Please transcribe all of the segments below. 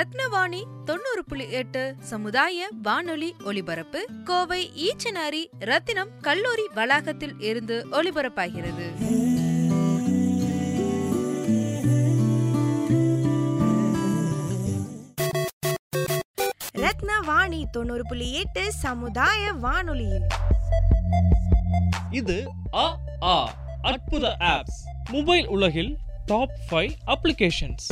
ரத்னவாணி தொண்ணூறு புள்ளி எட்டு சமுதாய வானொலி ஒலிபரப்பு கோவை ஈச்சனாரி ரத்தினம் கல்லூரி வளாகத்தில் இருந்து ஒலிபரப்பாகிறது. ரத்னவாணி தொண்ணூறு புள்ளி எட்டு சமுதாய வானொலியில் இது அ ஆ அற்புத ஆப்ஸ். மொபைல் உலகில் டாப் ஃபைவ் அப்ளிகேஷன்ஸ்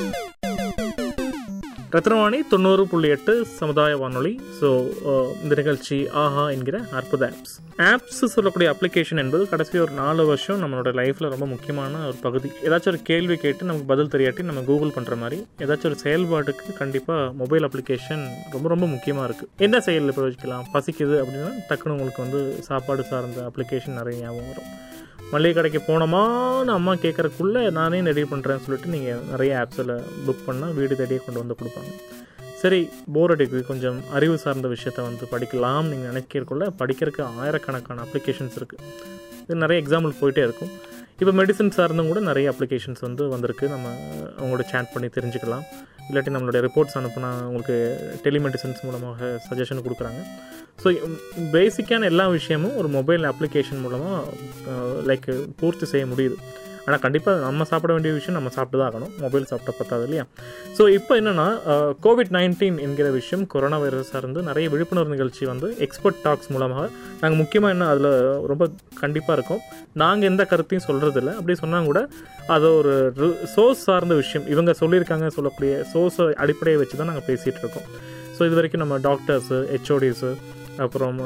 ரத்னவாணி தொண்ணூறு புள்ளி எட்டு சமுதாய வானொலி. ஸோ uh, இந்த நிகழ்ச்சி ஆஹா என்கிற அற்புத ஆப்ஸ் ஆப்ஸ் சொல்லக்கூடிய அப்ளிகேஷன் என்பது கடைசி ஒரு நாலு வருஷம் நம்மளோட லைஃப்பில் ரொம்ப முக்கியமான ஒரு பகுதி. ஏதாச்சும் ஒரு கேள்வி கேட்டு நமக்கு பதில் தெரியாட்டி நம்ம கூகுள் பண்ணுற மாதிரி ஏதாச்சும் ஒரு செயல்பாட்டுக்கு கண்டிப்பாக மொபைல் அப்ளிகேஷன் ரொம்ப ரொம்ப முக்கியமாக இருக்குது என்ன செயலில் பிரயோகிக்கலாம்? பசிக்குது அப்படின்னா டக்குன்னு உங்களுக்கு வந்து சாப்பாடு சார்ந்த அப்ளிகேஷன் நிறைய ஞாபகம் வரும். மளிகை கடைக்கு போனோமான்னு அம்மா கேட்குறக்குள்ளே நானே ரெடி பண்ணுறேன்னு சொல்லிட்டு நீங்கள் நிறைய ஆப்ஸில் புக் பண்ணால் வீடு தேடியே கொண்டு வந்து கொடுப்பாங்க. சரி போர் அடிக்கு கொஞ்சம் அறிவு சார்ந்த விஷயத்தை வந்து படிக்கலாம் நீங்கள் நினைக்கிறக்குள்ள படிக்கிறதுக்கு ஆயிரக்கணக்கான அப்ளிகேஷன்ஸ் இருக்குது இது நிறைய எக்ஸாம்பிள் போயிட்டே இருக்கும். இப்போ மெடிசன் சார்ந்தும் கூட நிறைய அப்ளிகேஷன்ஸ் வந்து வந்திருக்கு. நம்ம அவங்களோட சேட் பண்ணி தெரிஞ்சுக்கலாம். இல்லாட்டி நம்மளுடைய ரிப்போர்ட்ஸ் அனுப்புனா உங்களுக்கு டெலிமெடிசன்ஸ் மூலமாக சஜஷன் கொடுக்குறாங்க. ஸோ பேசிக்கான எல்லா விஷயமும் ஒரு மொபைல் அப்ளிகேஷன் மூலமாக லைக் பூர்த்தி செய்ய முடியுது. ஆனால் கண்டிப்பாக நம்ம சாப்பிட வேண்டிய விஷயம் நம்ம சாப்பிட்டு தான் ஆகணும். மொபைல் சாப்பிட்ட பத்தாது இல்லையா? ஸோ இப்போ என்னென்னா கோவிட் நைன்டீன் என்கிற விஷயம் கொரோனா வைரஸ் சார்ந்து நிறைய விழிப்புணர்வு நிகழ்ச்சி வந்து எக்ஸ்பர்ட் டாக்ஸ் மூலமாக நாங்கள் முக்கியமாக என்ன அதில் ரொம்ப கண்டிப்பாக இருக்கும். நாங்கள் எந்த கருத்தையும் சொல்கிறதில்ல அப்படி சொன்னால் கூட அது ஒரு சோர்ஸ் சார்ந்த விஷயம். இவங்க சொல்லியிருக்காங்க சொல்லக்கூடிய சோர்ஸை அடிப்படையை வச்சு தான் நாங்கள் பேசிகிட்டு இருக்கோம். ஸோ இது வரைக்கும் நம்ம டாக்டர்ஸு ஹெச்ஓடிஸு அப்புறம்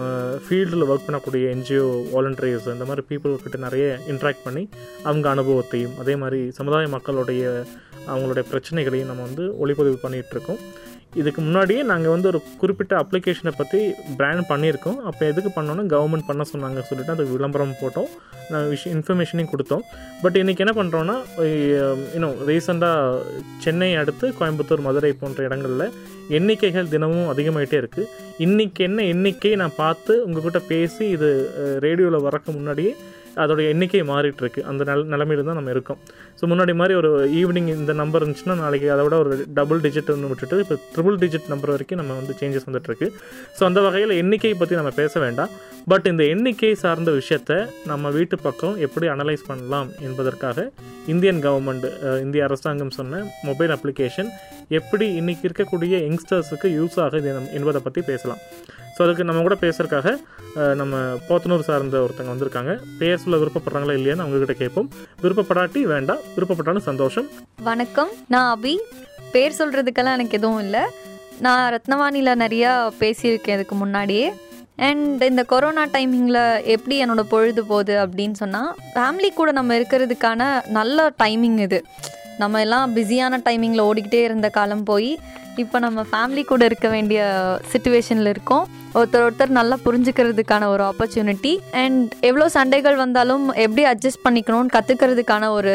ஃபீல்டில் ஒர்க் பண்ணக்கூடிய என்ஜிஓ வாலண்டரிஸ் இந்த மாதிரி பீப்புள் கிட்ட நிறைய இன்ட்ராக்ட் பண்ணி அவங்க அனுபவத்தையும் அதே மாதிரி சமுதாய மக்களுடைய அவங்களுடைய பிரச்சனைகளையும் நம்ம வந்து ஒளிப்பதிவு பண்ணிகிட்ருக்கோம் இதுக்கு முன்னாடியே நாங்கள் வந்து ஒரு குறிப்பிட்ட அப்ளிகேஷனை பற்றி பிராண்ட் பண்ணியிருக்கோம். அப்போ எதுக்கு பண்ணோன்னா கவர்மெண்ட் பண்ண சொன்னாங்க சொல்லிட்டு அது விளம்பரம் போட்டோம். நாங்கள் விஷயம் இன்ஃபர்மேஷனையும் கொடுத்தோம். பட் இன்றைக்கி என்ன பண்ணுறோன்னா இன்னும் ரீசெண்டாக சென்னை அடுத்து கோயம்புத்தூர் மதுரை போன்ற இடங்களில் எண்ணிக்கைகள் தினமும் அதிகமாகிட்டே இருக்குது இன்றைக்கி என்ன எண்ணிக்கை நான் பார்த்து உங்ககிட்ட பேசி இது ரேடியோவில் வரக்கு முன்னாடியே அதோடைய எண்ணிக்கை மாறிட்டு இருக்கு அந்த நில நிலமையில தான் நம்ம இருக்கோம். ஸோ முன்னாடி மாதிரி ஒரு ஈவினிங் இந்த நம்பர் இருந்துச்சுன்னா நாளைக்கு அதை விட ஒரு டபுள் டிஜிட்னு விட்டுட்டு இப்போ ட்ரிபிள் டிஜிட் நம்பர் வரைக்கும் நம்ம வந்து சேஞ்சஸ் வந்துட்டுருக்கு. ஸோ அந்த வகையில் எண்ணிக்கையை பற்றி நம்ம பேச வேண்டாம். பட் இந்த எண்ணிக்கை சார்ந்த விஷயத்தை நம்ம வீட்டு பக்கம் எப்படி அனலைஸ் பண்ணலாம் என்பதற்காக இந்தியன் கவர்மெண்ட் இந்திய அரசாங்கம் சொன்ன மொபைல் அப்ளிகேஷன் எப்படி இன்னைக்கு இருக்கக்கூடிய யங்ஸ்டர்ஸுக்கு யூஸ் ஆகுது என்பதை பற்றி பேசலாம். ஸோ அதுக்கு நம்ம கூட பேசுறதுக்காக நம்ம போத்தனூர் சார்ந்த ஒருத்தங்க வந்திருக்காங்க. பேர் சொல்ல விருப்பப்படுறாங்களா இல்லையான்னு அவங்ககிட்ட கேட்போம். விருப்பப்படாட்டி வேண்டாம். விருப்பப்பட்டாலும் சந்தோஷம். வணக்கம். நான் அபி. பேர் சொல்கிறதுக்கெல்லாம் எனக்கு எதுவும் இல்லை. நான் ரத்னவாணியில் நிறையா பேசியிருக்கேன் இதுக்கு முன்னாடியே. அண்ட் இந்த கொரோனா டைமிங்கில் எப்படி என்னோட பொழுது போகுது அப்படின்னு சொன்னால் ஃபேமிலி கூட நம்ம இருக்கிறதுக்கான நல்ல டைமிங் இது. நம்ம எல்லாம் பிஸியான டைமிங்கில் ஓடிக்கிட்டே இருந்த காலம் போய் இப்போ நம்ம ஃபேமிலி கூட இருக்க வேண்டிய சுச்சுவேஷனில் இருக்கோம். ஒருத்தர் ஒருத்தர் நல்லா புரிஞ்சுக்கிறதுக்கான ஒரு ஆப்பர்ச்சுனிட்டி அண்ட் எவ்வளோ சண்டைகள் வந்தாலும் எப்படி அட்ஜஸ்ட் பண்ணிக்கணும்னு கற்றுக்கிறதுக்கான ஒரு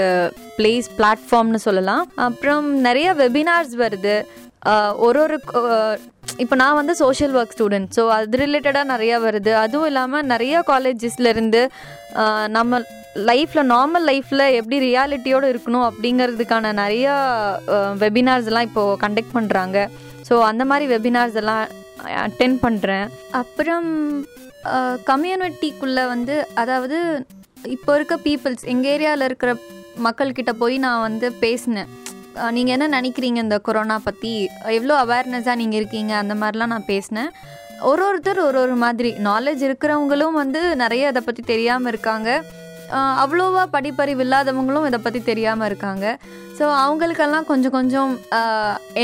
பிளேஸ் பிளாட்ஃபார்ம்னு சொல்லலாம். அப்புறம் நிறைய வெபினார்ஸ் வருது. ஒரு ஒரு இப்போ நான் வந்து சோஷியல் ஒர்க் ஸ்டூடெண்ட் ஸோ அது ரிலேட்டடாக நிறையா வருது. அதுவும் இல்லாமல் நிறைய காலேஜஸ்லேருந்து நம்ம லைஃப்பில் நார்மல் லைஃப்பில் எப்படி ரியாலிட்டியோடு இருக்கணும் அப்படிங்கிறதுக்கான நிறையா வெபினார்ஸ் எல்லாம் இப்போது கண்டக்ட் பண்ணுறாங்க ஸோ அந்த மாதிரி வெபினார்ஸ் எல்லாம் அட்டென்ட் பண்ணுறேன் அப்புறம் கம்யூனிட்டிக்குள்ளே வந்து அதாவது இப்போ இருக்க பீப்புள்ஸ் எங்கள் ஏரியாவில் இருக்கிற மக்கள்கிட்ட போய் நான் வந்து பேசினேன். நீங்கள் என்ன நினைக்கிறீங்க இந்த கொரோனா பற்றி எவ்வளோ அவேர்னஸாக நீங்கள் இருக்கீங்க? அந்த மாதிரிலாம் நான் பேசினேன். ஒரு ஒருத்தர் ஒரு ஒரு மாதிரி. நாலேஜ் இருக்கிறவங்களும் வந்து நிறைய அதை பற்றி தெரியாமல் இருக்காங்க. அவ்வளோவா படிப்பறிவு இல்லாதவங்களும் இதை பற்றி தெரியாமல் இருக்காங்க. ஸோ அவங்களுக்கெல்லாம் கொஞ்சம் கொஞ்சம்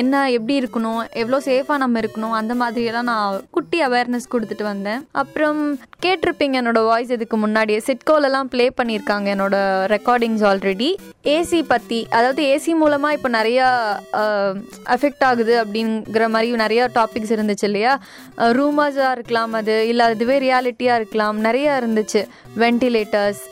என்ன எப்படி இருக்கணும்? எவ்வளோ சேஃபாக நம்ம இருக்கணும்? அந்த மாதிரியெல்லாம் நான் குட்டி அவேர்னஸ் கொடுத்துட்டு வந்தேன். அப்புறம் கேட்டிருப்பீங்க என்னோட வாய்ஸ் இதுக்கு முன்னாடியே. சிட்கோலெல்லாம் ப்ளே பண்ணியிருக்காங்க என்னோட ரெக்கார்டிங்ஸ் ஆல்ரெடி ஏசி பற்றி அதாவது ஏசி மூலமாக இப்போ நிறையா அஃபெக்ட் ஆகுது அப்படிங்கிற மாதிரி நிறையா டாபிக்ஸ் இருந்துச்சு இல்லையா? ரூமர்ஸாக இருக்கலாம் அது இல்லை அதுவே ரியாலிட்டியாக இருக்கலாம். நிறையா இருந்துச்சு. வென்டிலேட்டர்ஸ்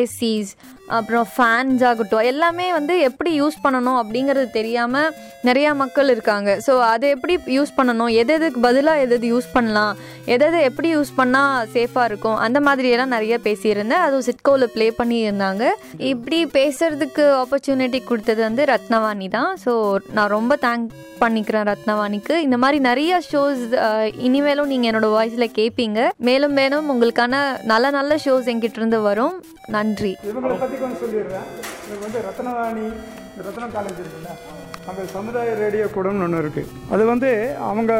ஏசிஸ் அப்புறம் ஃபேன்ஸ் ஆகட்டும் எல்லாமே வந்து எப்படி யூஸ் பண்ணணும் அப்படிங்கிறது தெரியாமல் நிறையா மக்கள் இருக்காங்க. ஸோ அதை எப்படி யூஸ் பண்ணணும்? எது எதுக்கு பதிலாக எது எது யூஸ் பண்ணலாம்? எது எப்படி யூஸ் பண்ணால் சேஃபாக இருக்கும்? அந்த மாதிரியெல்லாம் நிறைய பேசியிருந்தேன். அதுவும் சிட்கோவில் ப்ளே பண்ணியிருந்தாங்க. இப்படி பேசுகிறதுக்கு ஆப்பர்ச்சுனிட்டி கொடுத்தது வந்து ரத்னவாணி தான். ஸோ நான் ரொம்ப தேங்க் பண்ணிக்கிறேன் ரத்னவாணிக்கு. இந்த மாதிரி நிறைய ஷோஸ் இனிமேலும் நீங்கள் என்னோட வாய்ஸில் கேட்பீங்க மேலும் மேலும் உங்களுக்கான நல்ல நல்ல ஷோஸ் எங்கிட்ட இருந்து வரும். நன்றி. கொஞ்சம் சொல்லிடுறேன். எனக்கு வந்து ரத்னவாணி ரத்னம் காலேஜ் இருக்குல்ல அங்கே சமுதாய ரேடியோ கூடம்னு ஒன்று இருக்குது அது வந்து அவங்க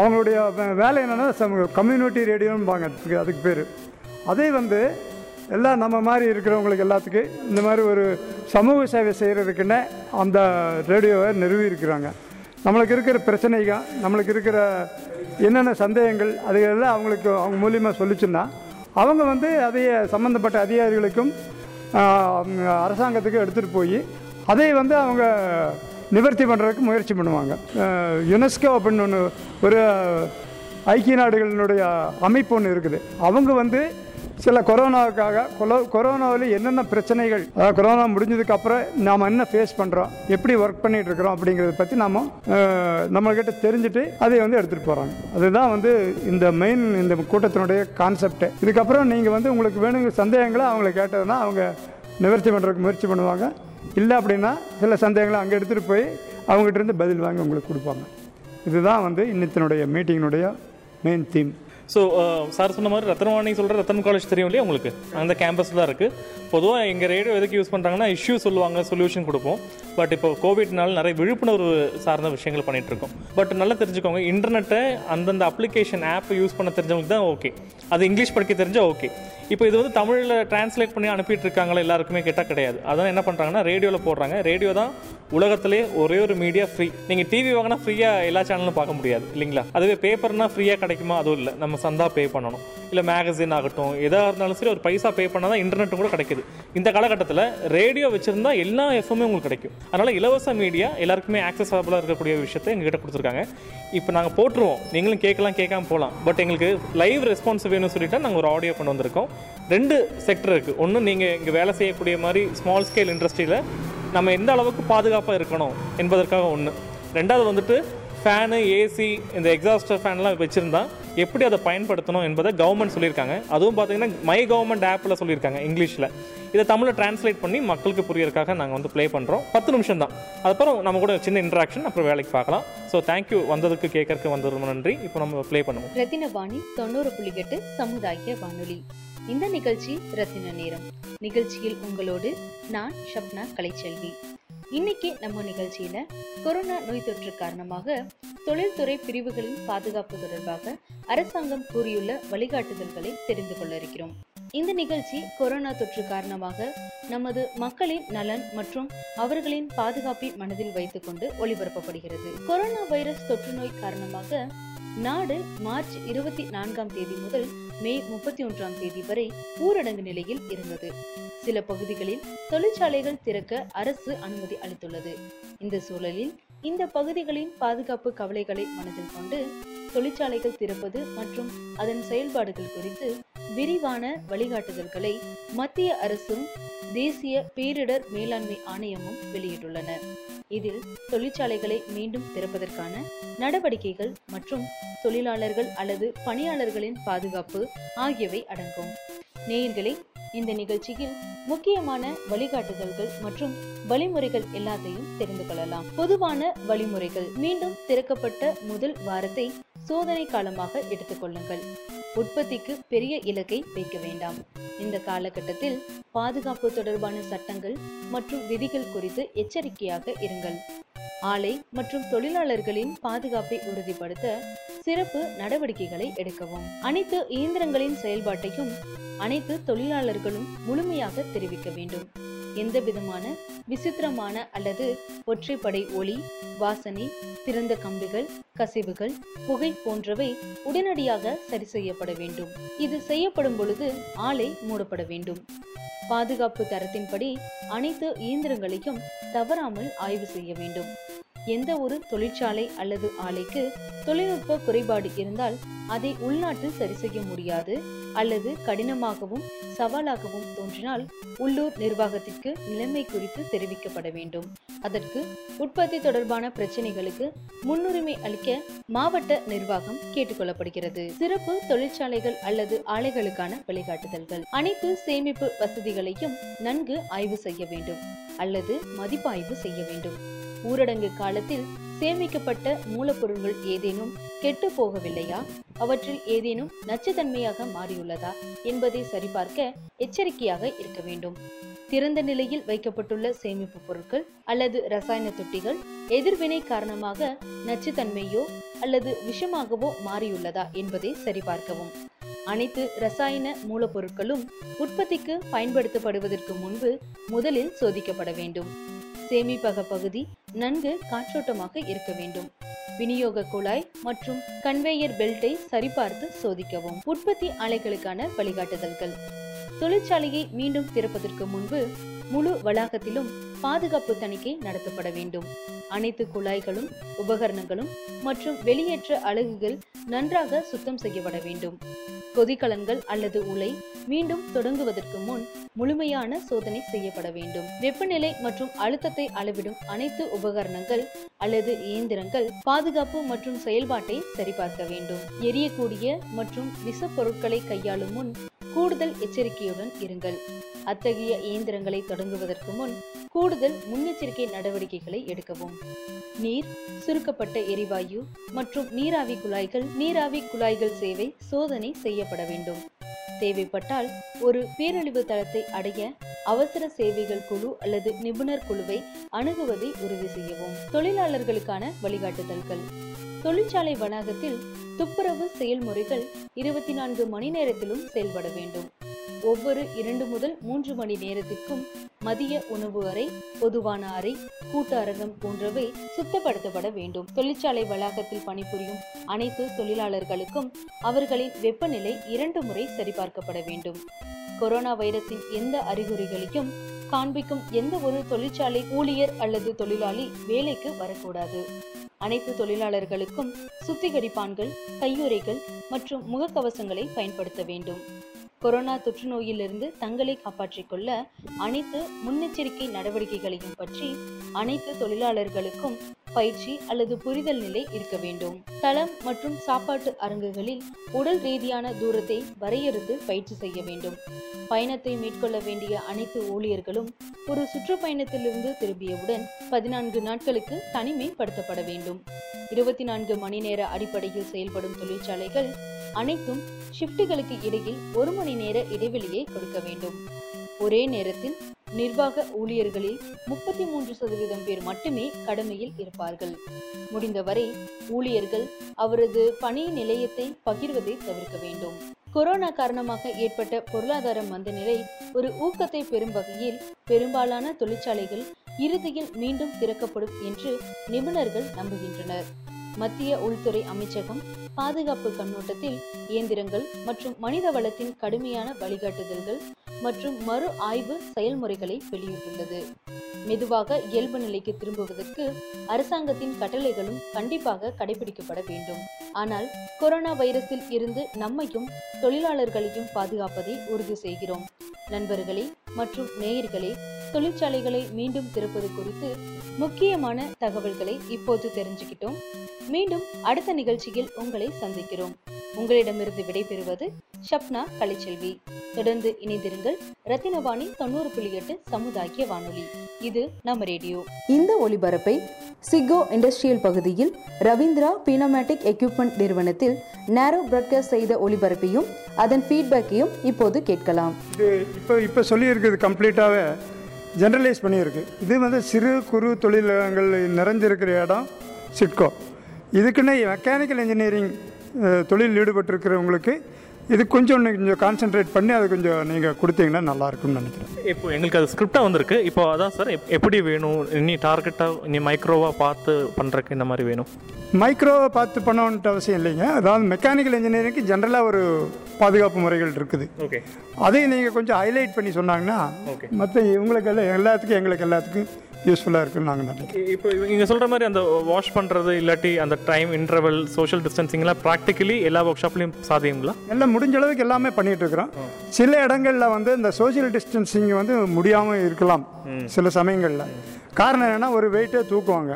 அவங்களுடைய வேலை என்னென்னா கம்யூனிட்டி ரேடியோன்பாங்க அதுக்கு அதுக்கு பேர். அதே வந்து எல்லாம் நம்ம மாதிரி இருக்கிறவங்களுக்கு எல்லாத்துக்கும் இந்த மாதிரி ஒரு சமூக சேவை செய்கிறதுக்குன்னு அந்த ரேடியோவை நிறுவி இருக்கிறாங்க. நம்மளுக்கு இருக்கிற பிரச்சனைகள் நம்மளுக்கு இருக்கிற என்னென்ன சந்தேகங்கள் அதையெல்லாம் அவங்களுக்கு அவங்க மூலியமாக சொல்லிச்சுன்னா அவங்க வந்து அதைய சம்மந்தப்பட்ட அதிகாரிகளுக்கும் அரசாங்கத்துக்கும் எடுத்துகிட்டு போய் அதை வந்து அவங்க நிவர்த்தி பண்ணுறதுக்கு முயற்சி பண்ணுவாங்க. யுனெஸ்கோ அப்படின்னு ஒன்று ஒரு ஐக்கிய நாடுகளினுடைய அமைப்பு ஒன்று இருக்குது. அவங்க வந்து சில கொரோனாவுக்காக கொலோ கொரோனாவில் என்னென்ன பிரச்சனைகள் அதாவது கொரோனா முடிஞ்சதுக்கு அப்புறம் நாம் என்ன ஃபேஸ் பண்ணுறோம் எப்படி ஒர்க் பண்ணிட்டு இருக்கிறோம் அப்படிங்கிறத பற்றி நாம் நம்மகிட்ட நம்மக்கிட்ட தெரிஞ்சுட்டு அதை வந்து எடுத்துகிட்டு போகிறாங்க அதுதான் வந்து இந்த மெயின் இந்த கூட்டத்தினுடைய கான்செப்ட் இதுக்கப்புறம் நீங்கள் வந்து உங்களுக்கு வேணுங்கிற சந்தேகங்களை அவங்கள கேட்டதுன்னா அவங்க நிவர்த்தி பண்ணுறதுக்கு முயற்சி பண்ணுவாங்க. இல்லை அப்படின்னா சில சந்தேகங்களை அங்கே எடுத்துகிட்டு போய் அவங்ககிட்ட இருந்து பதில் வாங்கி உங்களுக்கு கொடுப்பாங்க. இதுதான் வந்து இன்னத்தினுடைய மீட்டிங்கினுடைய main theme so sir uh, சொன்ன மாதிரி ரத்னவாணி சொல்கிற ரத்தன் காலேஜ் தெரியும் இல்லையா உங்களுக்கு? அந்த கேம்பஸில் தான் இருக்குது பொதுவாக எங்கள் ரேடியோ எதுக்கு யூஸ் பண்ணுறாங்கன்னா இஷ்யூ சொல்லுவாங்க சொல்யூஷன் கொடுப்போம். பட் இப்போ கோவிட்னால நிறைய விழிப்புணர்வு சார்ந்த விஷயங்கள் பண்ணிகிட்ருக்கோம் பட் நல்லா தெரிஞ்சுக்கோங்க இன்டர்நெட்டை அந்தந்த அப்ளிகேஷன் ஆப் யூஸ் பண்ண தெரிஞ்சவங்களுக்கு தான் ஓகே அது இங்கிலீஷ் படிக்க தெரிஞ்சால் ஓகே இப்போ இது வந்து தமிழில் டிரான்ஸ்லேட் பண்ணி அனுப்பிட்டு இருக்காங்களா எல்லாருக்குமே கேட்டால் கிடையாது. அதான் என்ன பண்ணுறாங்கன்னா ரேடியோவில் போடுறாங்க. ரேடியோ தான் உலகத்திலே ஒரே ஒரு மீடியா ஃப்ரீ நீங்கள் டிவி வாங்கினா ஃப்ரீயாக எல்லா சேனலும் பார்க்க முடியாது இல்லைங்களா? அதுவே பேப்பர்னா ஃப்ரீயாக கிடைக்குமா? அதுவும் இல்லை. நம்ம சந்தா பே பண்ணணும். இல்லை மேகசின் ஆகட்டும் எதாக இருந்தாலும் சரி ஒரு பைசா பே பண்ணால் தான் இன்டர்நெட்டும் கூட கிடைக்குது. இந்த காலகட்டத்தில் ரேடியோ வச்சுருந்தா எல்லா எஃப்எம்மே உங்களுக்கு கிடைக்கும். அதனால் இலவச மீடியா எல்லாருக்குமே ஆக்சஸபிளாக இருக்கக்கூடிய விஷயத்தை எங்ககிட்ட கொடுத்துருக்காங்க. இப்போ நாங்கள் போட்டுருவோம். நீங்களும் கேட்கலாம் கேட்காம போகலாம் பட் எங்களுக்கு லைவ் ரெஸ்பான்ஸ் வேணும்னு சொல்லிட்டு நாங்கள் ஒரு ஆடியோ கொண்டு வந்திருக்கோம். ரெண்டு செக்டர் இருக்குது ஒன்று நீங்கள் இங்கே வேலை செய்யக்கூடிய மாதிரி ஸ்மால் ஸ்கேல் இண்டஸ்ட்ரியில் நம்ம எந்த அளவுக்கு பாதுகாப்பாக இருக்கணும் என்பதற்காக ஒன்று ரெண்டாவது வந்துட்டு ஃபேனு ஏசி இந்த எக்ஸாஸ்டர் ஃபேன்லாம் வச்சுருந்தா எப்படி அதை பயன்படுத்தணும் என்பதை கவர்மெண்ட் சொல்லியிருக்காங்க. அதுவும் பார்த்தீங்கன்னா மை கவர்மெண்ட் ஆப்பில் சொல்லியிருக்காங்க இங்கிலீஷில் இதை தமிழில் டிரான்ஸ்லேட் பண்ணி மக்களுக்கு புரியறதுக்காக நாங்கள் வந்து ப்ளே பண்ணுறோம் பத்து நிமிஷம் தான். அதுக்கப்புறம் நம்ம கூட சின்ன இன்ட்ராக்ஷன் அப்புறம் வேலைக்கு பார்க்கலாம். ஸோ தேங்க்யூ வந்ததுக்கு கேட்கறதுக்கு வந்தது நன்றி. இப்போ நம்ம ப்ளே பண்ணுவோம். ரத்தினவாணி தொண்ணூறு புள்ளி எட்டு சமுதாய வானொலி. இந்த நிகழ்ச்சி ரத்தின நேரம். நிகழ்ச்சியில் உங்களோடு நான் ஷப்னா கலைச்செல்வி. இன்னைக்கு நம்ம நிகழ்ச்சியில கொரோனா நோய் தொற்று காரணமாக தொழில்துறை பிரிவுகளின் பாதுகாப்பு தொடர்பாக அரசாங்கம் கூறியுள்ள வழிகாட்டுதல்களை தெரிந்து கொள்ள இருக்கிறோம். இந்த நிகழ்ச்சி கொரோனா தொற்று காரணமாக நமது மக்களின் நலன் மற்றும் அவர்களின் பாதுகாப்பை மனதில் வைத்துக்கொண்டு ஒளிபரப்பப்படுகிறது. கொரோனா வைரஸ் தொற்று நோய் காரணமாக நாடு மார்ச் இருபத்தி நான்காம் தேதி முதல் மே முப்பத்தி ஒன்றாம் தேதி வரை ஊரடங்கு நிலையில் இருந்தது. சில பகுதிகளில் தொழிற்சாலைகள் திறக்க அரசு அனுமதி அளித்துள்ளது. இந்த சூழலில் இந்த பகுதிகளின் பாதுகாப்பு கவலைகளை மனதில் கொண்டு தொழிற்சாலைகள் திறப்பது மற்றும் அதன் செயல்பாடுகள் குறித்து விரிவான வழிகாட்டுதல்களை மத்திய அரசும் தேசிய பேரிடர் மேலாண்மை ஆணையமும் வெளியிட்டுள்ளன. இதில் தொழிற்சாலைகளை மீண்டும் திறப்பதற்கான நடவடிக்கைகள் மற்றும் தொழிலாளர்கள் அல்லது பணியாளர்களின் பாதுகாப்பு ஆகியவை அடங்கும். நேயர்களே இந்த நிகழ்ச்சியில் முக்கியமான வழிகாட்டுதல்கள் மற்றும் வழிமுறைகள் எல்லாத்தையும் தெரிந்து கொள்ளலாம். பொதுவான வழிமுறைகள். மீண்டும் திறக்கப்பட்ட முதல் வாரத்தை சோதனை காலமாக எடுத்துக்கொள்ளுங்கள் உற்பத்திக்கு பெரிய இலக்கை வைக்க வேண்டாம். இந்த காலகட்டத்தில் பாதுகாப்பு தொடர்பான சட்டங்கள் மற்றும் விதிகள் குறித்து எச்சரிக்கையாக இருங்கள். ஆலை மற்றும் தொழிலாளர்களின் பாதுகாப்பை உறுதிப்படுத்த சிறப்பு நடவடிக்கைகளை எடுக்கவும். அனைத்து இயந்திரங்களின் செயல்பாட்டையும் அனைத்து தொழிலாளர் தொழிலாளர்களும் முழுமையாக தெரிவிக்க வேண்டும். எந்த விதமான விசித்திரமான அல்லது ஒற்றைப்படை ஒளி வாசனை திறந்த கம்பிகள் கசிவுகள் புகை போன்றவை உடனடியாக சரி செய்யப்பட வேண்டும். இது செய்யப்படும் பொழுது ஆலை மூடப்பட வேண்டும். பாதுகாப்பு தரத்தின்படி அனைத்து இயந்திரங்களையும் தவறாமல் ஆய்வு செய்ய வேண்டும். எந்த ஒரு தொழிற்சாலை அல்லது ஆலைக்கு தொழில்நுட்ப குறைபாடு இருந்தால் அதை உள்நாட்டில் சரி செய்ய முடியாது அல்லது கடினமாகவும் சவாலாகவும் தோன்றினால் உள்ளூர் நிர்வாகத்திற்கு நிலைமை குறித்து தெரிவிக்கப்பட வேண்டும். அதற்கு உற்பத்தி தொடர்பான பிரச்சனைகளுக்கு முன்னுரிமை அளிக்க மாவட்ட நிர்வாகம் கேட்டுக்கொள்ளப்படுகிறது. சிறப்பு தொழிற்சாலைகள் அல்லது ஆலைகளுக்கான வழிகாட்டுதல்கள். அனைத்து சேமிப்பு வசதிகளையும் நன்கு ஆய்வு செய்ய வேண்டும் அல்லது மதிப்பாய்வு செய்ய வேண்டும். ஊரடங்கு காலத்தில் சேமிக்கப்பட்ட மூலப்பொருட்கள் ஏதேனும் கெட்டு போகவில்லையா? அவற்றில் ஏதேனும் நச்சுத்தன்மையாக மாறியுள்ளதா என்பதை சரிபார்க்க எச்சரிக்கையாக இருக்க வேண்டும். திறந்த நிலையில் வைக்கப்பட்டுள்ள சேமிப்பு பொருட்கள் அல்லது ரசாயன தொட்டிகள் எதிர்வினை காரணமாக நச்சுத்தன்மையோ அல்லது விஷமாகவோ மாறியுள்ளதா என்பதை சரிபார்க்கவும். அனைத்து ரசாயன மூலப்பொருட்களும் உற்பத்திக்கு பயன்படுத்தப்படுவதற்கு முன்பு முதலில் சோதிக்கப்பட வேண்டும். சேமிப்பக பகுதி நன்கு காற்றோட்டமாக இருக்க வேண்டும். விநியோக குழாய் மற்றும் கன்வேயர் பெல்ட்டை சரிபார்த்து சோதிக்கவும். உற்பத்தி ஆலைகளுக்கான வழிகாட்டுதல்கள். தொழிற்சாலையை மீண்டும் திறப்பதற்கு முன்பு முழு வளாகத்திலும் பாதுகாப்பு தணிக்கை நடத்தப்பட வேண்டும். அனைத்து குழாய்களும் உபகரணங்களும் மற்றும் வெளியேற்ற அலகுகள் நன்றாக சுத்தம் செய்யப்பட வேண்டும். கொதிக்கலன்கள் அல்லது உலை மீண்டும் தொடங்குவதற்கு முன் முழுமையான சோதனை செய்யப்பட வேண்டும். வெப்பநிலை மற்றும் அழுத்தத்தை அளவிடும் அனைத்து உபகரணங்கள் அல்லது இயந்திரங்கள் பாதுகாப்பு மற்றும் செயல்பாட்டை சரிபார்க்க வேண்டும். எரியக்கூடிய மற்றும் விச பொருட்களை கையாளும் முன் கூடுதல் எச்சரிக்கையுடன் இருங்கள். அத்தகைய இயந்திரங்களை தொடங்குவதற்கு முன் கூடுதல் முன்னெச்சரிக்கை நடவடிக்கைகளை எடுக்கவும். நீர் சுருக்கப்பட்ட எரிவாயு மற்றும் நீராவி குழாய்கள் நீராவி குழாய்கள் சேவை சோதனை செய்யப்பட வேண்டும். தேவைப்பட்டால் ஒரு பேரழிவு தளத்தை அடைய அவசர சேவைகள் குழு அல்லது நிபுணர் குழுவை அணுகுவதை உறுதி செய்யவும். தொழிலாளர்களுக்கான வழிகாட்டுதல்கள். தொழிற்சாலை வளாகத்தில் துப்புரவு செயல்முறைகள் இருபத்தி நான்கு மணி நேரத்திலும் செயல்பட வேண்டும். ஒவ்வொரு இரண்டு முதல் மூன்று மணி நேரத்திற்கும் மதிய உணவு அறை பொதுவான அறை கூட்ட அரங்கம் போன்றவை சுத்தப்படுத்தப்பட வேண்டும். தொழிற்சாலை வளாகத்தில் பணிபுரியும் அனைத்து தொழிலாளர்களுக்கும் அவர்களின் வெப்பநிலை இரண்டு முறை சரிபார்க்கப்பட வேண்டும். கொரோனா வைரஸின் எந்த அறிகுறிகளையும் காண்பிக்கும் எந்த ஒரு தொழிற்சாலை ஊழியர் அல்லது தொழிலாளி வேலைக்கு வரக்கூடாது. அனைத்து தொழிலாளர்களுக்கும் சுத்திகரிப்பான்கள் கையுறைகள் மற்றும் முகக்கவசங்களை பயன்படுத்த வேண்டும். கொரோனா தொற்று நோயிலிருந்து தங்களை காப்பாற்றிக் கொள்ள அனைத்து முன்னெச்சரிக்கை நடவடிக்கைகளையும் பற்றி அனைத்து தொழிலாளர்களுக்கும் பயிற்சி அல்லது புரிதல் நிலை இருக்க வேண்டும். தளம் மற்றும் சாப்பாட்டு அரங்குகளில் உடல் ரீதியான தூரத்தை வரையறுத்து பயிற்சி செய்ய வேண்டும். பயணத்தை மேற்கொள்ள வேண்டிய அனைத்து ஊழியர்களும் ஒரு சுற்றுப்பயணத்திலிருந்து திரும்பியவுடன் பதினான்கு நாட்களுக்கு தனிமைப்படுத்தப்பட வேண்டும். இருபத்தி நான்கு மணி நேர அடிப்படையில் செயல்படும் தொழிற்சாலைகள் அனைத்தும் ஷிப்டுகளுக்கு இடையில் ஒரு மணி மணி நேர இடைவெளியை கொடுக்க வேண்டும். ஒரே நேரத்தில் நிர்வாக ஊழியர்களில் முப்பத்தி மூன்று சதவீதம் பேர் மட்டுமே கடமையில் இருப்பார்கள். முடிந்தவரை ஊழியர்கள் அவரது பணி நிலையத்தை பகிர்வதை தவிர்க்க வேண்டும். கொரோனா காரணமாக ஏற்பட்ட பொருளாதார மந்தநிலை ஒரு ஊக்கத்தை பெறும் வகையில் பெரும்பாலான தொழிற்சாலைகள் இறுதியில் மீண்டும் திறக்கப்படும் என்று நிபுணர்கள் நம்புகின்றனர். மத்திய உள்துறை அமைச்சகம் பாதுகாப்பு கண்ணோட்டத்தில் இயந்திரங்கள் மற்றும் மனித வளத்தின் கடுமையான வழிகாட்டுதல்கள் மற்றும் மறு ஆய்வு செயல்முறைகளை வெளியிட்டுள்ளது. மெதுவாக இயல்பு நிலைக்கு திரும்புவதற்கு அரசாங்கத்தின் கட்டளைகளும் கண்டிப்பாக கடைபிடிக்கப்பட வேண்டும். ஆனால் கொரோனா வைரஸில் இருந்து நம்மையும் தொழிலாளர்களையும் பாதுகாப்பதை உறுதி செய்கிறோம். நண்பர்களே மற்றும் நேயர்களே தொழிற்சாலைகளை மீண்டும் திறப்பது குறித்து முக்கியமான தகவல்களை இப்போது தெரிஞ்சுக்கிட்டோம். மீண்டும் அடுத்த நிகழ்ச்சியில் உங்களை சந்திக்கிறோம். உங்களிடமிருந்து விடைபெறுவது ஷப்னா கலைச்செல்வி. தொடர்ந்து இணைந்திருங்கள் ரத்தினவாணி தொண்ணூறு புள்ளி எட்டு சமுதாய வானொலி. இது நம்ம ரேடியோ. இந்த ஒளிபரப்பை சிகோ இண்டஸ்ட்ரியல் பகுதியில் ரவீந்திரா பீனோமேட்டிக் எக்யூப்மெண்ட் நிறுவனத்தில் நேரோ பிராட்காஸ்ட் செய்த ஒளிபரப்பையும் அதன் ஃபீட்பேக்கையும் இப்போது கேட்கலாம். இது இப்போ இப்போ சொல்லியிருக்குது கம்ப்ளீட்டாகவே ஜென்ரலைஸ் பண்ணியிருக்கு. இது வந்து சிறு குறு தொழிலகங்கள் நிறைஞ்சிருக்கிற இடம் சிட்கோ. இதுக்குன்னு மெக்கானிக்கல் இன்ஜினியரிங் தொழில் ஈடுபட்டிருக்கிறவங்களுக்கு இது கொஞ்சம் கொஞ்சம் கான்சென்ட்ரேட் பண்ணி அதை கொஞ்சம் நீங்கள் கொடுத்தீங்கன்னா நல்லா இருக்கும்னு நினைக்கிறேன். இப்போ எங்களுக்கு அது ஸ்கிரிப்டாக வந்திருக்கு. இப்போ அதான் சார் எப்- எப்படி வேணும்? இனி டார்கெட்டாக இனி மைக்ரோவாக பார்த்து பண்ணுறக்கு இந்த மாதிரி வேணும்? மைக்ரோவை பார்த்து பண்ணணுன்ட்டு அவசியம் இல்லைங்க. அதாவது மெக்கானிக்கல் இன்ஜினியரிங்க்கு ஜென்ரலாக ஒரு பாதுகாப்பு முறைகள் இருக்குது. ஓகே அதையும் நீங்கள் கொஞ்சம் ஹைலைட் பண்ணி சொன்னாங்கன்னா Okay. மற்ற இவங்களுக்கு எல்லாம் எல்லாத்துக்கும் எங்களுக்கு எல்லாத்துக்கும் யூஸ்ஃபுல்லாக இருக்குன்னு நாங்கள் நினைக்கிறோம். இப்போ நீங்கள் சொல்கிற மாதிரி அந்த வாஷ் பண்ணுறது இல்லாட்டி அந்த டைம் இன்டர்வல் சோஷியல் டிஸ்டன்சிங்லாம் ப்ராக்டிக்கலி எல்லா ஒர்க் ஷாப்லையும் சாத்தியங்களா? எல்லாம் முடிஞ்ச அளவுக்கு எல்லாமே பண்ணிட்டு இருக்கிறோம். சில இடங்கள்ல வந்து இந்த சோஷியல் டிஸ்டன்சிங் வந்து முடியாமல் இருக்கலாம். சில சமயங்களில். காரணம் என்னன்னா ஒரு வெயிட்டை தூக்குவாங்க.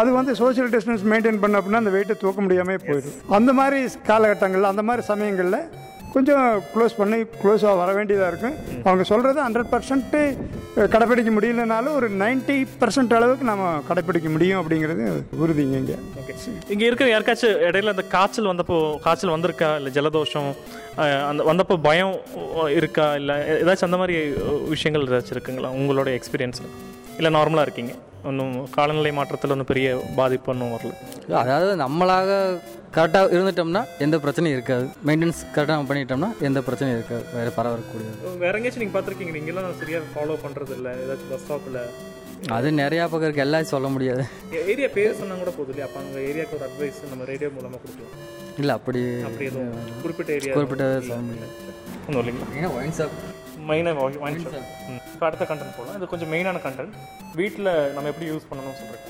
அது வந்து சோஷியல் டிஸ்டன்ஸ் மெயின்டைன் பண்ண அப்படின்னா அந்த வெயிட்டை தூக்க முடியாமல் போயிடும். அந்த மாதிரி காலகட்டங்களில் அந்த மாதிரி சமயங்களில் கொஞ்சம் க்ளோஸ் பண்ணி க்ளோஸாக வர வேண்டியதாக இருக்கும் அவங்க சொல்கிறது ஹண்ட்ரட் பர்சன்ட்டு கடைப்பிடிக்க முடியலனாலும் ஒரு 90% பர்சன்ட் அளவுக்கு நம்ம கடைப்பிடிக்க முடியும் அப்படிங்கிறது உறுதிங்க இங்கே. ஓகே இங்கே இருக்கிற யாருக்காச்சும் இடையில அந்த காய்ச்சல் வந்தப்போ காய்ச்சல் வந்திருக்கா? இல்லை ஜலதோஷம் அந்த வந்தப்போ பயம் இருக்கா? இல்லை ஏதாச்சும் அந்த மாதிரி விஷயங்கள் ஏதாச்சும் இருக்குங்களா? உங்களோட எக்ஸ்பீரியன்ஸில் இல்லை நார்மலாக இருக்கீங்க. ஒன்றும் காலநிலை மாற்றத்தில் ஒன்றும் பெரிய பாதிப்பு ஒன்றும் வரல. அதாவது நம்மளாக கரெக்டாக இருந்துட்டோம்னா எந்த பிரச்சனையும் இருக்காது. மெயின்டெனன்ஸ் கரெக்டாக நம்ம பண்ணிட்டோம்னா எந்த பிரச்சனையும் இருக்காது. வேறு பரவக்கூடியது வேற எங்கேயாச்சும் நீங்கள் பார்த்துருக்கீங்க நீங்களாம் சரியாக ஃபாலோ பண்ணுறது இல்லை ஏதாச்சும் பஸ் ஸ்டாப்பில் அது நிறையா பக்கம் இருக்குது எல்லாம் சொல்ல முடியாது. ஏரியா பேர் சொன்னா கூட போதும் இல்லையா? அப்போ அவங்க ஏரியாவுக்கு ஒரு அட்வைஸ் நம்ம ரேடியோ மூலமாக கொடுக்கலாம். இல்லை அப்படி அப்படி எதுவும் குறிப்பிட்ட ஏரியா குறிப்பிட்ட சொல்ல முடியாது. ஒன்றும் இல்லைங்களா ஏன்னா ஒயின் ஷாப் மெயினாக வாங்கி இப்போ அடுத்த கண்டென்ட் போகலாம் இது கொஞ்சம் மெயினான கண்டென்ட் வீட்டில் நம்ம எப்படி யூஸ் பண்ணணும்னு சொல்கிறேன்